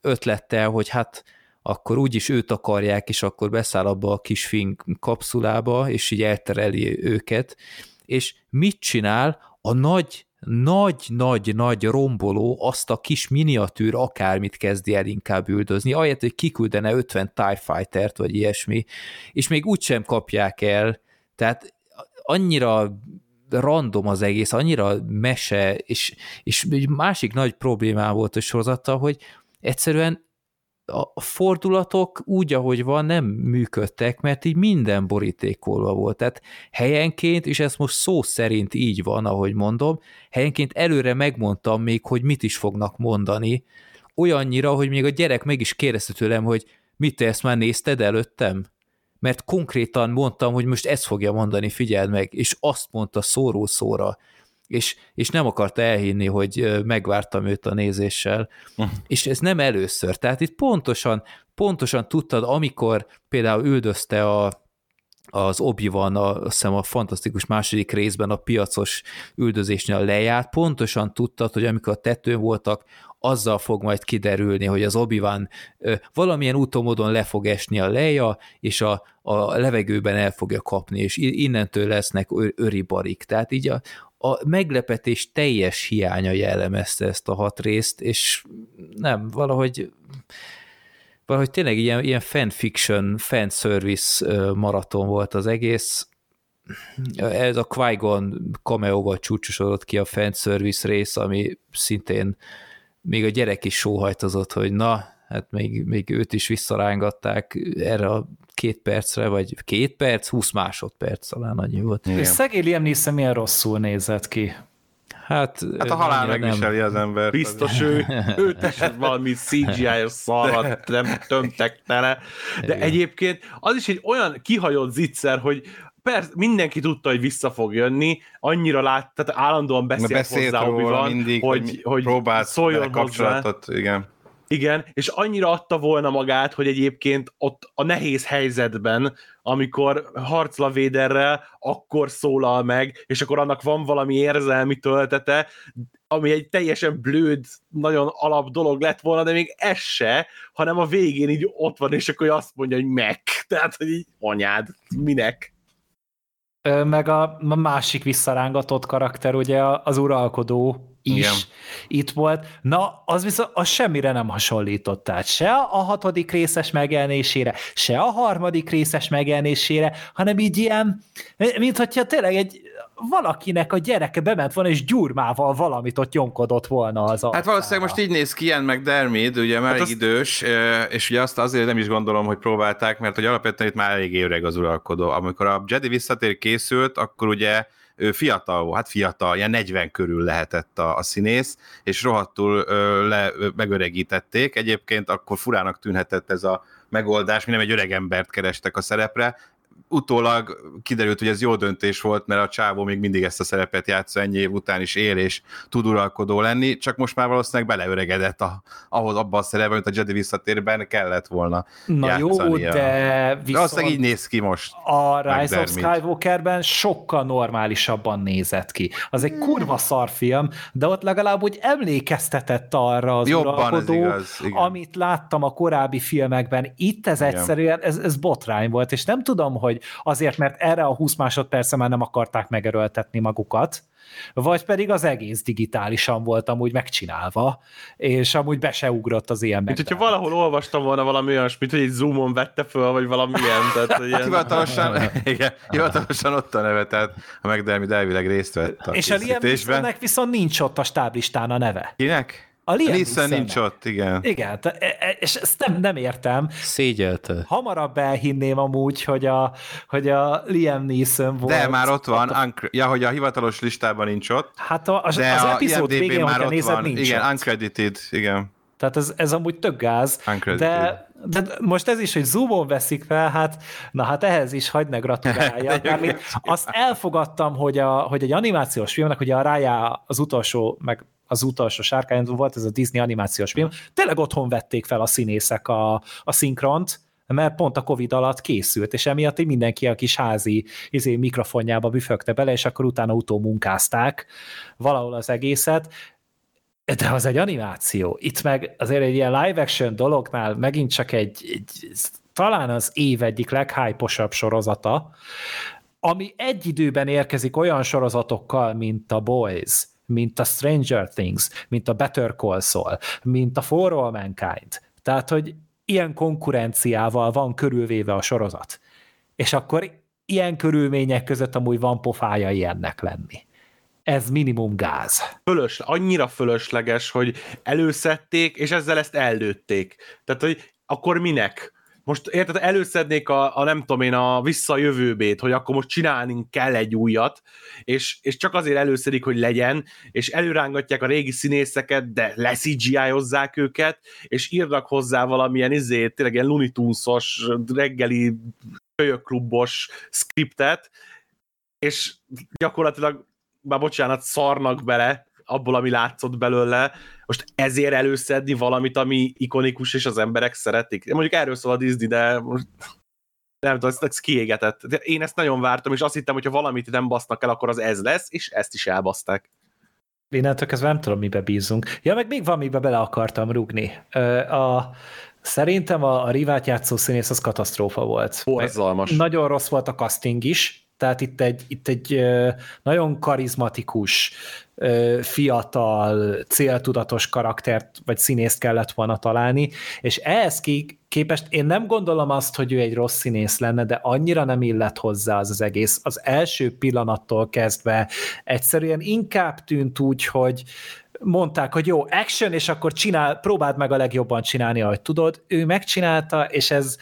ötlettel, hogy hát akkor úgyis őt akarják, és akkor beszáll abba a kis fink kapszulába, és így eltereli őket, és mit csinál? A nagy nagy-nagy-nagy romboló azt a kis miniatűr akármit kezdi el inkább üldözni, ahelyett, hogy kiküldene 50 TIE Fighter-t, vagy ilyesmi, és még úgysem kapják el, tehát annyira random az egész, annyira mese, és, és egy másik nagy problémám volt a sorozattal, hogy egyszerűen a fordulatok úgy, ahogy van, nem működtek, mert így minden borítékolva volt. Tehát helyenként, és ez most szó szerint így van, ahogy mondom, helyenként előre megmondtam még, hogy mit is fognak mondani, olyannyira, hogy még a gyerek meg is kérdezte tőlem, hogy mit te ezt már nézted előttem? Mert konkrétan mondtam, hogy most ezt fogja mondani, figyeld meg, és azt mondta szóró szóra. És, és nem akarta elhinni, hogy megvártam őt a nézéssel, uh. és ez nem először, tehát itt pontosan, pontosan tudtad, amikor például üldözte a, az obi van a, azt hiszem a fantasztikus második részben a piacos üldözésnél lejárt, pontosan tudtad, hogy amikor a tetőn voltak, azzal fog majd kiderülni, hogy az obi van valamilyen úton le fog esni a leja, és a, a levegőben el fogja kapni, és innentől lesznek öribarik. Tehát így a, a meglepetés teljes hiánya jellemezte ezt a hat részt, és nem, valahogy valahogy tényleg ilyen, ilyen fanfiction, fanservice maraton volt az egész. Ez a Qui-Gon cameo-val csúcsosodott ki a fanservice rész, ami szintén még a gyerek is sóhajtozott, hogy na, hát még, még őt is visszarángatták erre a két percre, vagy két perc, húsz másodperc talán annyi volt. Igen. És szegény Liam Neeson milyen rosszul nézett ki. Hát, hát a halál megviseli az ember. Biztos ő, ő tesett valami CGI-os szarat, nem tömtek tele. De Igen. egyébként az is egy olyan kihagyott zicser, hogy persze mindenki tudta, hogy vissza fog jönni, annyira lát, tehát állandóan beszélt, beszélt hozzá, van, mindig, hogy, hogy, próbált szóljon kapcsolatot, hozzá. igen. Igen, és annyira adta volna magát, hogy egyébként ott a nehéz helyzetben, amikor harclavéderrel, akkor szólal meg, és akkor annak van valami érzelmi töltete, ami egy teljesen blőd, nagyon alap dolog lett volna, de még ez se, hanem a végén így ott van, és akkor azt mondja, hogy meg. Tehát, hogy így anyád, minek? Meg a másik visszarángatott karakter, ugye az uralkodó is Igen. itt volt. Na, az viszont az semmire nem hasonlított. Tehát se a hatodik részes megjelenésére, se a harmadik részes megjelenésére, hanem így ilyen, mint hogyha tényleg egy valakinek a gyereke bement volna, és gyurmával valamit ott nyomkodott volna az Hát valószínűleg most így néz ki ilyen meg Dermid, ugye már hát elég az... idős, és ugye azt azért nem is gondolom, hogy próbálták, mert hogy alapvetően itt már elég öreg az uralkodó. Amikor a Jedi visszatér készült, akkor ugye ő fiatal volt, hát fiatal, ilyen 40 körül lehetett a, a színész, és rohadtul ö, le, ö, megöregítették. Egyébként akkor furának tűnhetett ez a megoldás, mi nem egy öreg embert kerestek a szerepre, utólag kiderült, hogy ez jó döntés volt, mert a csávó még mindig ezt a szerepet játsza ennyi év után is él, és tud uralkodó lenni, csak most már valószínűleg beleöregedett a, ahhoz abban a szerepben, mint a Jedi visszatérben kellett volna Na jó, de viszont de aztán így néz ki most. A Rise of Skywalkerben sokkal normálisabban nézett ki. Az egy kurva szar film, de ott legalább úgy emlékeztetett arra az Jobban uralkodó, igaz, amit láttam a korábbi filmekben. Itt ez igen. egyszerűen, ez, ez botrány volt, és nem tudom, hogy hogy azért, mert erre a 20 másodperce már nem akarták megerőltetni magukat, vagy pedig az egész digitálisan volt amúgy megcsinálva, és amúgy be se ugrott az ilyen Mint hogyha valahol olvastam volna valami olyasmit, hogy egy zoomon vette föl, vagy valami ilyen. Tehát, ilyen... hivatalosan, igen, hivatalosan ott a neve, tehát a McDermid elvileg részt vett a És a Liam viszont nincs ott a stáblistán a neve. Kinek? A Liam Neeson nincs ott, igen. Igen, e- e- és ezt nem, nem értem. Szégyelte. Hamarabb elhinném amúgy, hogy a, hogy a Liam Neeson volt. De már ott van, ott ja, hogy a hivatalos listában nincs ott. Hát a, az, de az epizód végén, már ott nézed, van. nincs Igen, ott. uncredited, igen. Tehát ez, ez amúgy tök gáz, de, de most ez is, hogy zoomon veszik fel, hát na hát ehhez is hagyd ne gratuláljak. Mármint azt elfogadtam, hogy, a, hogy egy animációs filmnek, ugye a Rájá az utolsó, meg az utolsó sárkány volt ez a Disney animációs film, tényleg otthon vették fel a színészek a, a szinkront, mert pont a Covid alatt készült, és emiatt mindenki a kis házi izé, mikrofonjába büfögte bele, és akkor utána utómunkázták valahol az egészet, de az egy animáció. Itt meg azért egy ilyen live action dolognál megint csak egy, egy talán az év egyik leghyposabb sorozata, ami egy időben érkezik olyan sorozatokkal, mint a Boys, mint a Stranger Things, mint a Better Call Saul, mint a For All Mankind. Tehát, hogy ilyen konkurenciával van körülvéve a sorozat. És akkor ilyen körülmények között amúgy van pofája ilyennek lenni. Ez minimum gáz. Fölös, annyira fölösleges, hogy előszedték, és ezzel ezt ellőtték. Tehát, hogy akkor minek? Most érted, előszednék a, a nem tudom én, a visszajövőbét, hogy akkor most csinálni kell egy újat, és, és csak azért előszedik, hogy legyen, és előrángatják a régi színészeket, de leszígyiájozzák őket, és írnak hozzá valamilyen izét, tényleg ilyen Looney Tunes-os, reggeli kölyökklubos skriptet, és gyakorlatilag, már bocsánat, szarnak bele, abból, ami látszott belőle, most ezért előszedni valamit, ami ikonikus, és az emberek szeretik. Mondjuk erről szól a Disney, de most nem tudom, ezt, ezt kiégetett. De én ezt nagyon vártam, és azt hittem, hogy ha valamit nem basznak el, akkor az ez lesz, és ezt is elbaszták. Innentől kezdve nem tudom, mibe bízunk. Ja, meg még van, mibe bele akartam rugni. A, szerintem a, a rivát játszó színész az katasztrófa volt. Borzalmas. Nagyon rossz volt a casting is, tehát itt egy, itt egy nagyon karizmatikus, fiatal, céltudatos karaktert vagy színészt kellett volna találni, és ehhez képest én nem gondolom azt, hogy ő egy rossz színész lenne, de annyira nem illett hozzá az az egész. Az első pillanattól kezdve egyszerűen inkább tűnt úgy, hogy mondták, hogy jó, action, és akkor csinál, próbáld meg a legjobban csinálni, ahogy tudod. Ő megcsinálta, és ez,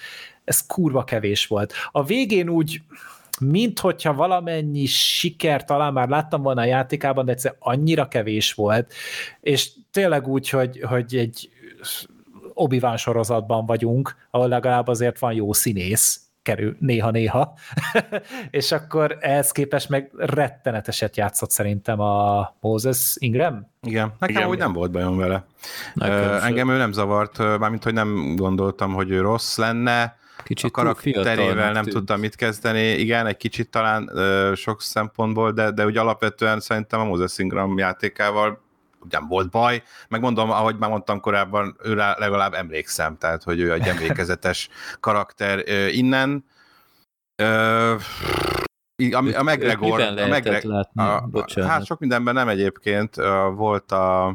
ez kurva kevés volt. A végén úgy, mint hogyha valamennyi siker talán már láttam volna a játékában, de egyszer annyira kevés volt, és tényleg úgy, hogy, hogy egy obi sorozatban vagyunk, ahol legalább azért van jó színész, kerül néha-néha, és akkor ehhez képest meg retteneteset játszott szerintem a Moses Ingram. Igen, nekem Igen. úgy nem volt bajom vele. Nekem Engem ő nem zavart, mármint, hogy nem gondoltam, hogy ő rossz lenne, Kicsit a karakterével nem tudtam mit kezdeni. Igen, egy kicsit talán ö, sok szempontból, de, de úgy alapvetően szerintem a Moses Ingram játékával nem volt baj, megmondom, ahogy már mondtam korábban, őre legalább emlékszem, tehát hogy ő egy emlékezetes karakter ö, innen. Ö, a, a McGregor, a McGregor látni? A, a, hát sok mindenben nem egyébként, volt a,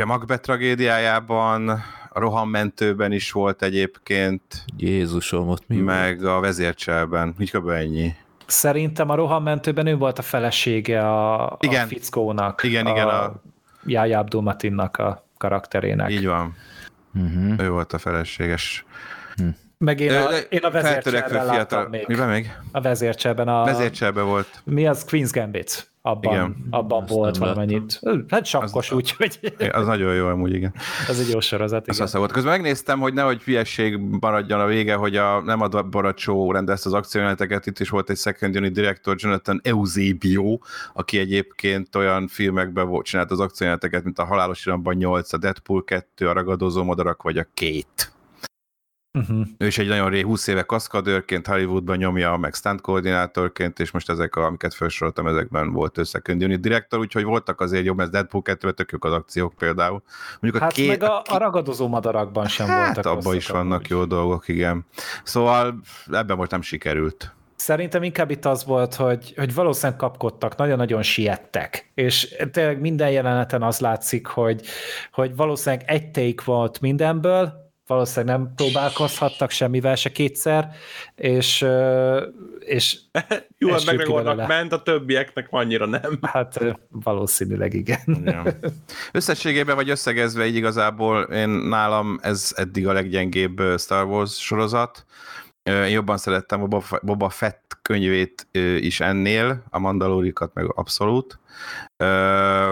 a Macbeth tragédiájában, a rohammentőben is volt egyébként. Jézusom, ott mi Meg volt? a vezércselben, így kb. ennyi. Szerintem a rohammentőben ő volt a felesége a, igen. a fickónak. Igen, a igen. A Jája Abdul Matinnak a karakterének. Így van. Uh-huh. Ő volt a feleséges. Hm. Meg én a, én a vezércselben láttam még. Miben még? A vezércselben. A, vezércselben volt. Mi az? Queen's Gambit abban, igen. abban volt valamennyit. Hát sakkos az, úgy, hogy... Az nagyon jó amúgy, igen. Ez egy jó sorozat, igen. Az volt. Közben megnéztem, hogy nehogy hülyesség maradjon a vége, hogy a, nem a Baracsó rendezte az akciójeleneteket, itt is volt egy second unit director, Jonathan Eusebio, aki egyébként olyan filmekben volt, csinált az akciójeleneteket, mint a Halálos Iramban 8, a Deadpool 2, a Ragadozó Madarak, vagy a Két Uh-huh. Ő is egy nagyon ré 20 éve kaszkadőrként Hollywoodban nyomja, meg stunt koordinátorként, és most ezek, a, amiket felsoroltam, ezekben volt összekündi unit direktor, úgyhogy voltak azért jobb, ez Deadpool 2 tök jók az akciók például. Mondjuk hát a két, meg a, a ragadozó madarakban sem hát, voltak abban is vannak amúgy. jó dolgok, igen. Szóval ebben most nem sikerült. Szerintem inkább itt az volt, hogy, hogy valószínűleg kapkodtak, nagyon-nagyon siettek, és tényleg minden jeleneten az látszik, hogy, hogy valószínűleg egy take volt mindenből, valószínűleg nem próbálkozhattak semmivel se kétszer, és, és Jó, McGregornak ment, a többieknek annyira nem. Hát valószínűleg igen. Ja. Összességében vagy összegezve így igazából én nálam ez eddig a leggyengébb Star Wars sorozat, Én jobban szerettem a Boba Fett könyvét is ennél, a Mandalórikat meg abszolút.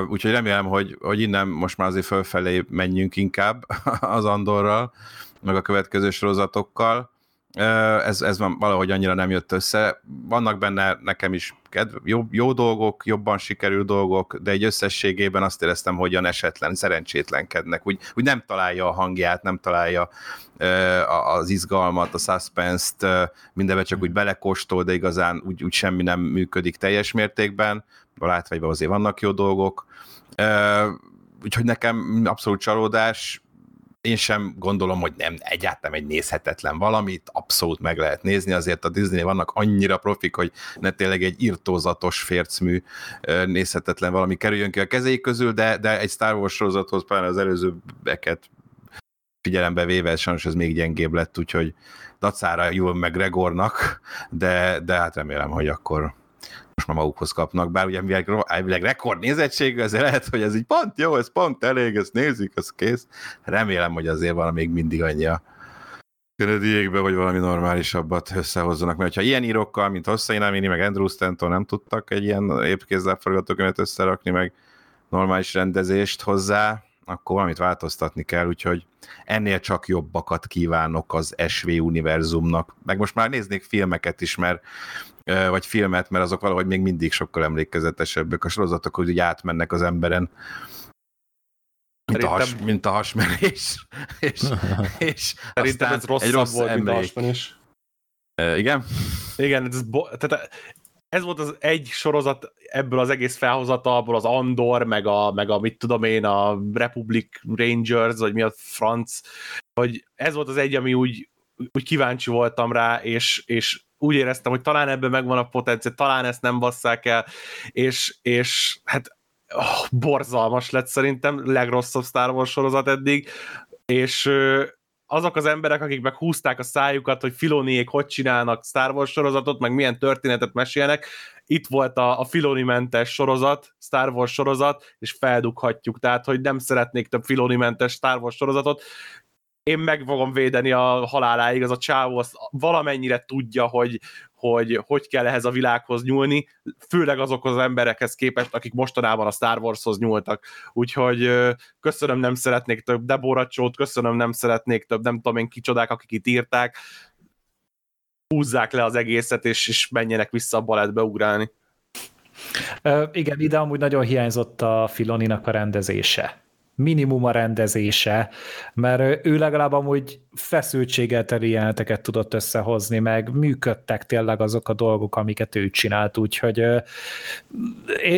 Úgyhogy remélem, hogy, hogy innen most már azért fölfelé menjünk inkább az Andorral, meg a következő sorozatokkal. Ez, ez valahogy annyira nem jött össze. Vannak benne nekem is kedv, jó, jó dolgok, jobban sikerül dolgok, de egy összességében azt éreztem, hogy olyan esetlen, szerencsétlenkednek. Úgy, úgy nem találja a hangját, nem találja az izgalmat, a suspense-t, mindenbe csak úgy belekóstol, de igazán úgy, úgy semmi nem működik teljes mértékben. A látványban azért vannak jó dolgok. Úgyhogy nekem abszolút csalódás, én sem gondolom, hogy nem egyáltalán egy nézhetetlen valamit, abszolút meg lehet nézni, azért a Disney vannak annyira profik, hogy ne tényleg egy irtózatos fércmű nézhetetlen valami kerüljön ki a kezék közül, de, de egy Star Wars sorozathoz pláne az előzőbeket figyelembe véve, sajnos ez még gyengébb lett, úgyhogy dacára Ewan McGregornak, de, de hát remélem, hogy akkor most már magukhoz kapnak, bár ugye mivel elvileg rekord nézettség, ezért lehet, hogy ez így pont jó, ez pont elég, ezt nézik, ez kész. Remélem, hogy azért van még mindig annyi a Kennedy-ékbe, hogy valami normálisabbat összehozzanak, mert ha ilyen írókkal, mint Hossein Amini, meg Andrew Stanton nem tudtak egy ilyen épkézzel forgatókönyvet összerakni, meg normális rendezést hozzá, akkor valamit változtatni kell, úgyhogy ennél csak jobbakat kívánok az SV univerzumnak. Meg most már néznék filmeket is, mert vagy filmet, mert azok valahogy még mindig sokkal emlékezetesebbek. A sorozatok hogy átmennek az emberen. Mint, a, has, mint a hasmenés. és, és Szerintem ez rosszabb egy rossz volt, emlék. mint a hasmenés. Uh, igen? Igen, ez, bo- tehát ez volt az egy sorozat ebből az egész felhozatalból, az Andor, meg a, meg a mit tudom én, a Republic Rangers, vagy mi a franc, hogy ez volt az egy, ami úgy, úgy kíváncsi voltam rá, és, és úgy éreztem, hogy talán ebben megvan a potenciál, talán ezt nem basszák el, és, és hát oh, borzalmas lett szerintem, legrosszabb Star Wars sorozat eddig, és azok az emberek, akik meg húzták a szájukat, hogy Filoniék hogy csinálnak Star Wars sorozatot, meg milyen történetet mesélnek, itt volt a, a Filoni-mentes sorozat, Star Wars sorozat, és feldughatjuk, tehát, hogy nem szeretnék több Filoni-mentes Star Wars sorozatot, én meg fogom védeni a haláláig, az a csávó azt valamennyire tudja, hogy, hogy hogy kell ehhez a világhoz nyúlni, főleg azokhoz az emberekhez képest, akik mostanában a Star Warshoz nyúltak. Úgyhogy köszönöm, nem szeretnék több Deboracsót, köszönöm, nem szeretnék több, nem tudom én kicsodák, akik itt írták, húzzák le az egészet, és, és menjenek vissza a balettbe ugrálni. Uh, igen, ide amúgy nagyon hiányzott a Filoninak a rendezése minimum a rendezése, mert ő legalább amúgy feszültséggel teli jeleneteket tudott összehozni, meg működtek tényleg azok a dolgok, amiket ő csinált, úgyhogy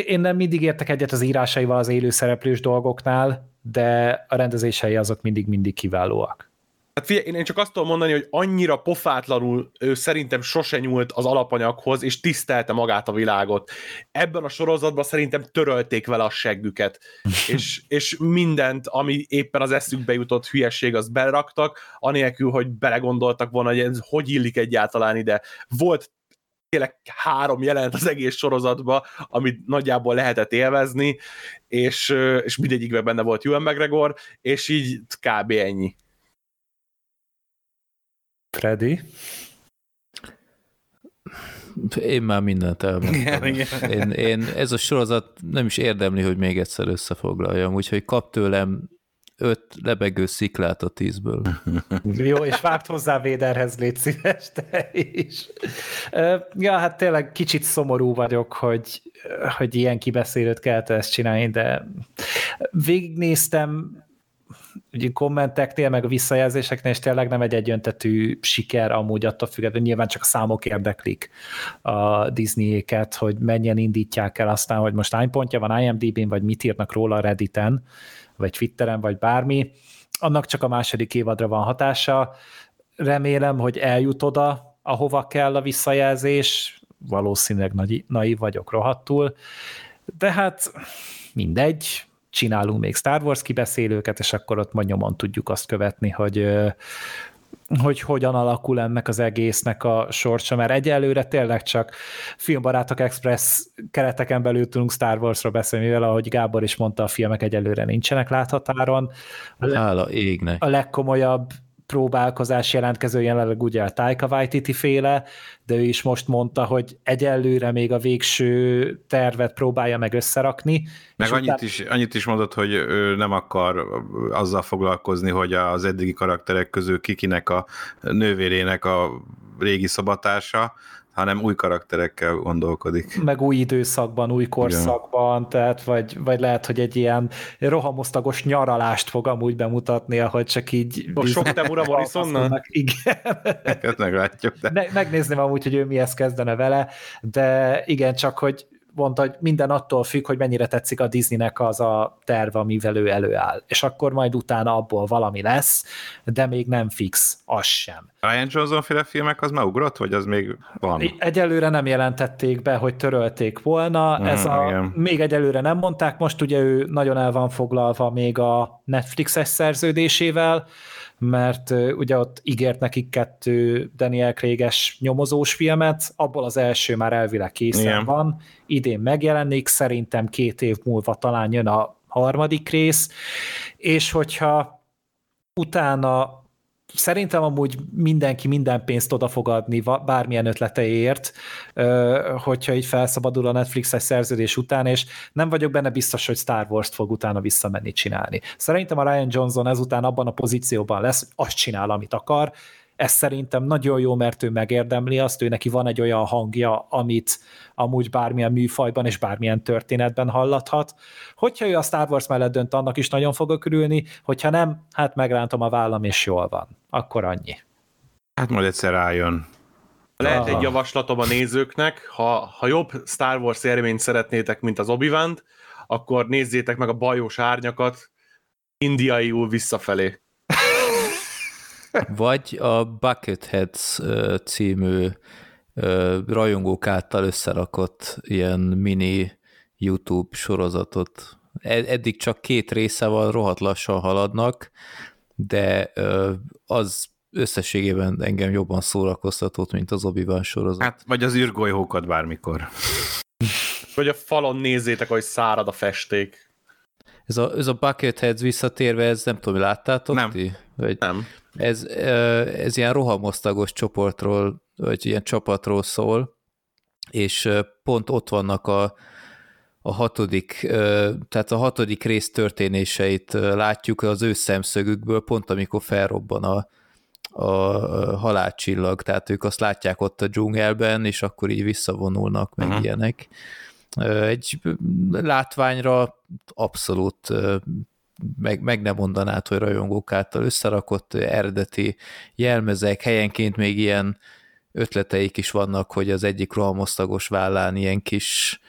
én nem mindig értek egyet az írásaival az élőszereplős dolgoknál, de a rendezései azok mindig-mindig kiválóak. Hát figyelj, én csak azt tudom mondani, hogy annyira pofátlanul ő szerintem sose nyúlt az alapanyaghoz, és tisztelte magát a világot. Ebben a sorozatban szerintem törölték vele a seggüket, és, és mindent, ami éppen az eszükbe jutott hülyeség, azt beraktak, anélkül, hogy belegondoltak volna, hogy ez hogy illik egyáltalán ide. Volt tényleg három jelent az egész sorozatba, amit nagyjából lehetett élvezni, és, és mindegyikben benne volt Ewan McGregor, és így kb. ennyi. Freddy? Én már mindent elmondtam. Én, én, ez a sorozat nem is érdemli, hogy még egyszer összefoglaljam, úgyhogy kap tőlem öt lebegő sziklát a tízből. Jó, és vágt hozzá Véderhez, légy szíves, te is. Ja, hát tényleg kicsit szomorú vagyok, hogy, hogy ilyen kibeszélőt kellett ezt csinálni, de végignéztem ugye kommenteknél, meg a visszajelzéseknél, és tényleg nem egy egyöntetű siker amúgy attól függetlenül, nyilván csak a számok érdeklik a Disney-éket, hogy mennyien indítják el aztán, hogy most hány pontja van IMDb-n, vagy mit írnak róla Redditen, vagy Twitteren, vagy bármi, annak csak a második évadra van hatása. Remélem, hogy eljut oda, ahova kell a visszajelzés, valószínűleg nagy, naiv vagyok rohadtul, de hát mindegy, csinálunk még Star Wars kibeszélőket, és akkor ott majd nyomon tudjuk azt követni, hogy hogy hogyan alakul ennek az egésznek a sorsa, mert egyelőre tényleg csak Filmbarátok Express kereteken belül tudunk Star Warsról beszélni, mivel ahogy Gábor is mondta, a filmek egyelőre nincsenek láthatáron. Hála égnek. A legkomolyabb próbálkozás jelentkező jelenleg ugye a Taika Waititi féle, de ő is most mondta, hogy egyelőre még a végső tervet próbálja meg összerakni. Meg annyit, után... is, annyit is mondott, hogy ő nem akar azzal foglalkozni, hogy az eddigi karakterek közül kikinek a nővérének a régi szabatása, hanem új karakterekkel gondolkodik. Meg új időszakban, új korszakban, Igen. tehát vagy, vagy lehet, hogy egy ilyen rohamosztagos nyaralást fog amúgy bemutatni, ahogy csak így... Most sok Temura Morrisonnal? Igen. Ezt meglátjuk. De... Ne, megnézném amúgy, hogy ő mihez kezdene vele, de igen, csak hogy mondta, hogy minden attól függ, hogy mennyire tetszik a Disneynek az a terv, amivel ő előáll. És akkor majd utána abból valami lesz, de még nem fix, az sem. Ryan Johnson féle filmek az már ugrott, vagy az még van? Egyelőre nem jelentették be, hogy törölték volna, mm, ez a, igen. még egyelőre nem mondták, most ugye ő nagyon el van foglalva még a Netflixes szerződésével, mert ugye ott ígért nekik kettő Daniel Craig-es nyomozós filmet, abból az első már elvileg készen Igen. van, idén megjelenik, szerintem két év múlva talán jön a harmadik rész, és hogyha utána szerintem amúgy mindenki minden pénzt oda fog adni bármilyen ötleteért, hogyha így felszabadul a Netflixes szerződés után, és nem vagyok benne biztos, hogy Star Wars-t fog utána visszamenni csinálni. Szerintem a Ryan Johnson ezután abban a pozícióban lesz, hogy azt csinál, amit akar, ez szerintem nagyon jó, mert ő megérdemli azt, ő neki van egy olyan hangja, amit amúgy bármilyen műfajban és bármilyen történetben hallathat. Hogyha ő a Star Wars mellett dönt, annak is nagyon fogok örülni, hogyha nem, hát megrántom a vállam, és jól van. Akkor annyi. Hát majd egyszer rájön. Lehet egy javaslatom a nézőknek, ha, ha jobb Star Wars élményt szeretnétek, mint az obi akkor nézzétek meg a bajós árnyakat indiaiul visszafelé. Vagy a Bucketheads című rajongók által összerakott ilyen mini YouTube sorozatot. E-, eddig csak két része van, rohadt lassan haladnak, de az összességében engem jobban szórakoztatott, mint az obi sorozat. Hát, vagy az űrgolyhókat bármikor. Vagy a falon nézzétek, hogy szárad a festék. Ez a, ez a Bucketheads visszatérve, ez nem tudom, láttátok nem. ti? Vagy nem. Ez, ez ilyen rohamosztagos csoportról, vagy ilyen csapatról szól, és pont ott vannak a, a hatodik, tehát a hatodik rész történéseit látjuk az ő szemszögükből, pont amikor felrobban a, a halálcsillag, tehát ők azt látják ott a dzsungelben, és akkor így visszavonulnak, meg uh-huh. ilyenek. Egy látványra abszolút meg, meg nem mondanád, hogy rajongók által összerakott eredeti jelmezek, helyenként még ilyen ötleteik is vannak, hogy az egyik rohamosztagos vállán ilyen kis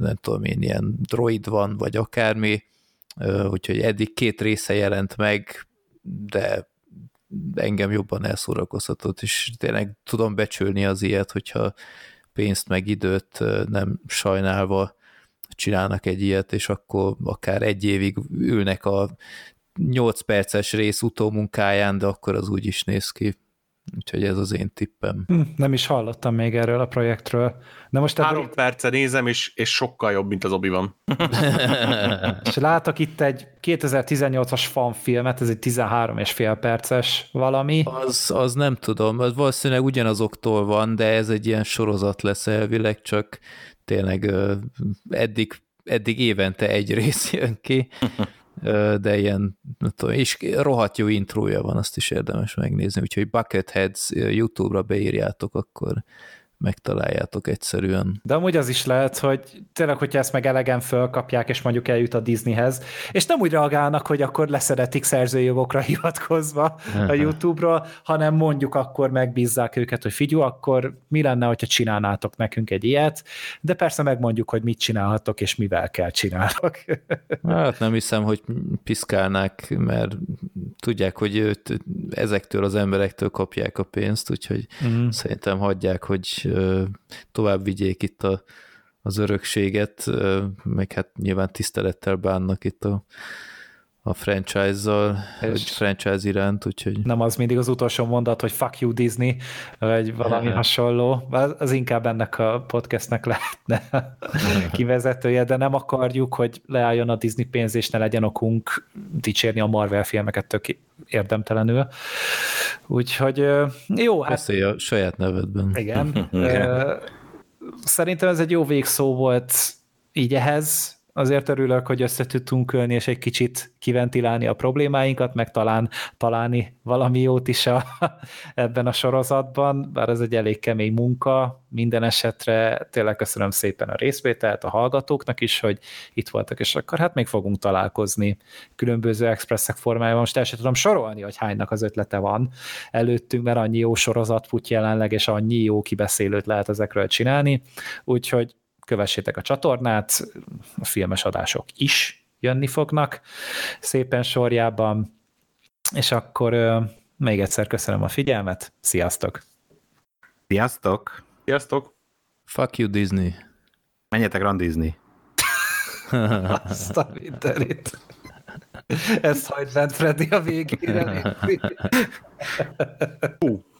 nem tudom én, ilyen droid van, vagy akármi, úgyhogy eddig két része jelent meg, de engem jobban elszórakoztatott, és tényleg tudom becsülni az ilyet, hogyha pénzt meg időt nem sajnálva csinálnak egy ilyet, és akkor akár egy évig ülnek a 8 perces rész utómunkáján, de akkor az úgy is néz ki. Úgyhogy ez az én tippem. Hm, nem is hallottam még erről a projektről. De most Három ebből... perce nézem, és, és sokkal jobb, mint az obi van. és látok itt egy 2018-as fanfilmet, ez egy 13 és fél perces valami. Az, az nem tudom, az valószínűleg ugyanazoktól van, de ez egy ilyen sorozat lesz elvileg, csak tényleg eddig, eddig évente egy rész jön ki, de ilyen, nem tudom, és rohadt jó intrója van, azt is érdemes megnézni, úgyhogy Bucketheads YouTube-ra beírjátok, akkor megtaláljátok egyszerűen. De amúgy az is lehet, hogy tényleg, hogyha ezt meg elegen fölkapják, és mondjuk eljut a Disneyhez, és nem úgy reagálnak, hogy akkor leszedetik szerzőjogokra hivatkozva a YouTube-ról, hanem mondjuk akkor megbízzák őket, hogy figyú, akkor mi lenne, hogyha csinálnátok nekünk egy ilyet, de persze megmondjuk, hogy mit csinálhatok, és mivel kell csinálok. hát nem hiszem, hogy piszkálnák, mert tudják, hogy őt ezektől az emberektől kapják a pénzt, úgyhogy mm. szerintem hagyják, hogy tovább vigyék itt a, az örökséget, meg hát nyilván tisztelettel bánnak itt a, a franchise-zal, vagy franchise iránt, úgyhogy... Nem az mindig az utolsó mondat, hogy fuck you Disney, vagy valami hasonló. Az inkább ennek a podcastnek lehetne kivezetője, de nem akarjuk, hogy leálljon a Disney pénz, és ne legyen okunk dicsérni a Marvel filmeket tök érdemtelenül. Úgyhogy jó, hát... Beszélj a saját nevedben. Igen. Szerintem ez egy jó végszó volt így ehhez, azért örülök, hogy össze tudtunk ölni, és egy kicsit kiventilálni a problémáinkat, meg talán találni valami jót is a, ebben a sorozatban, bár ez egy elég kemény munka, minden esetre tényleg köszönöm szépen a részvételt a hallgatóknak is, hogy itt voltak, és akkor hát még fogunk találkozni különböző expresszek formájában. Most el sem tudom sorolni, hogy hánynak az ötlete van előttünk, mert annyi jó sorozat fut jelenleg, és annyi jó kibeszélőt lehet ezekről csinálni, úgyhogy kövessétek a csatornát, a filmes adások is jönni fognak szépen sorjában, és akkor még egyszer köszönöm a figyelmet, sziasztok! Sziasztok! Sziasztok! Fuck you Disney! Menjetek randizni! Azt a mindenit! Ezt hagyd bent Freddy a végére. Hú.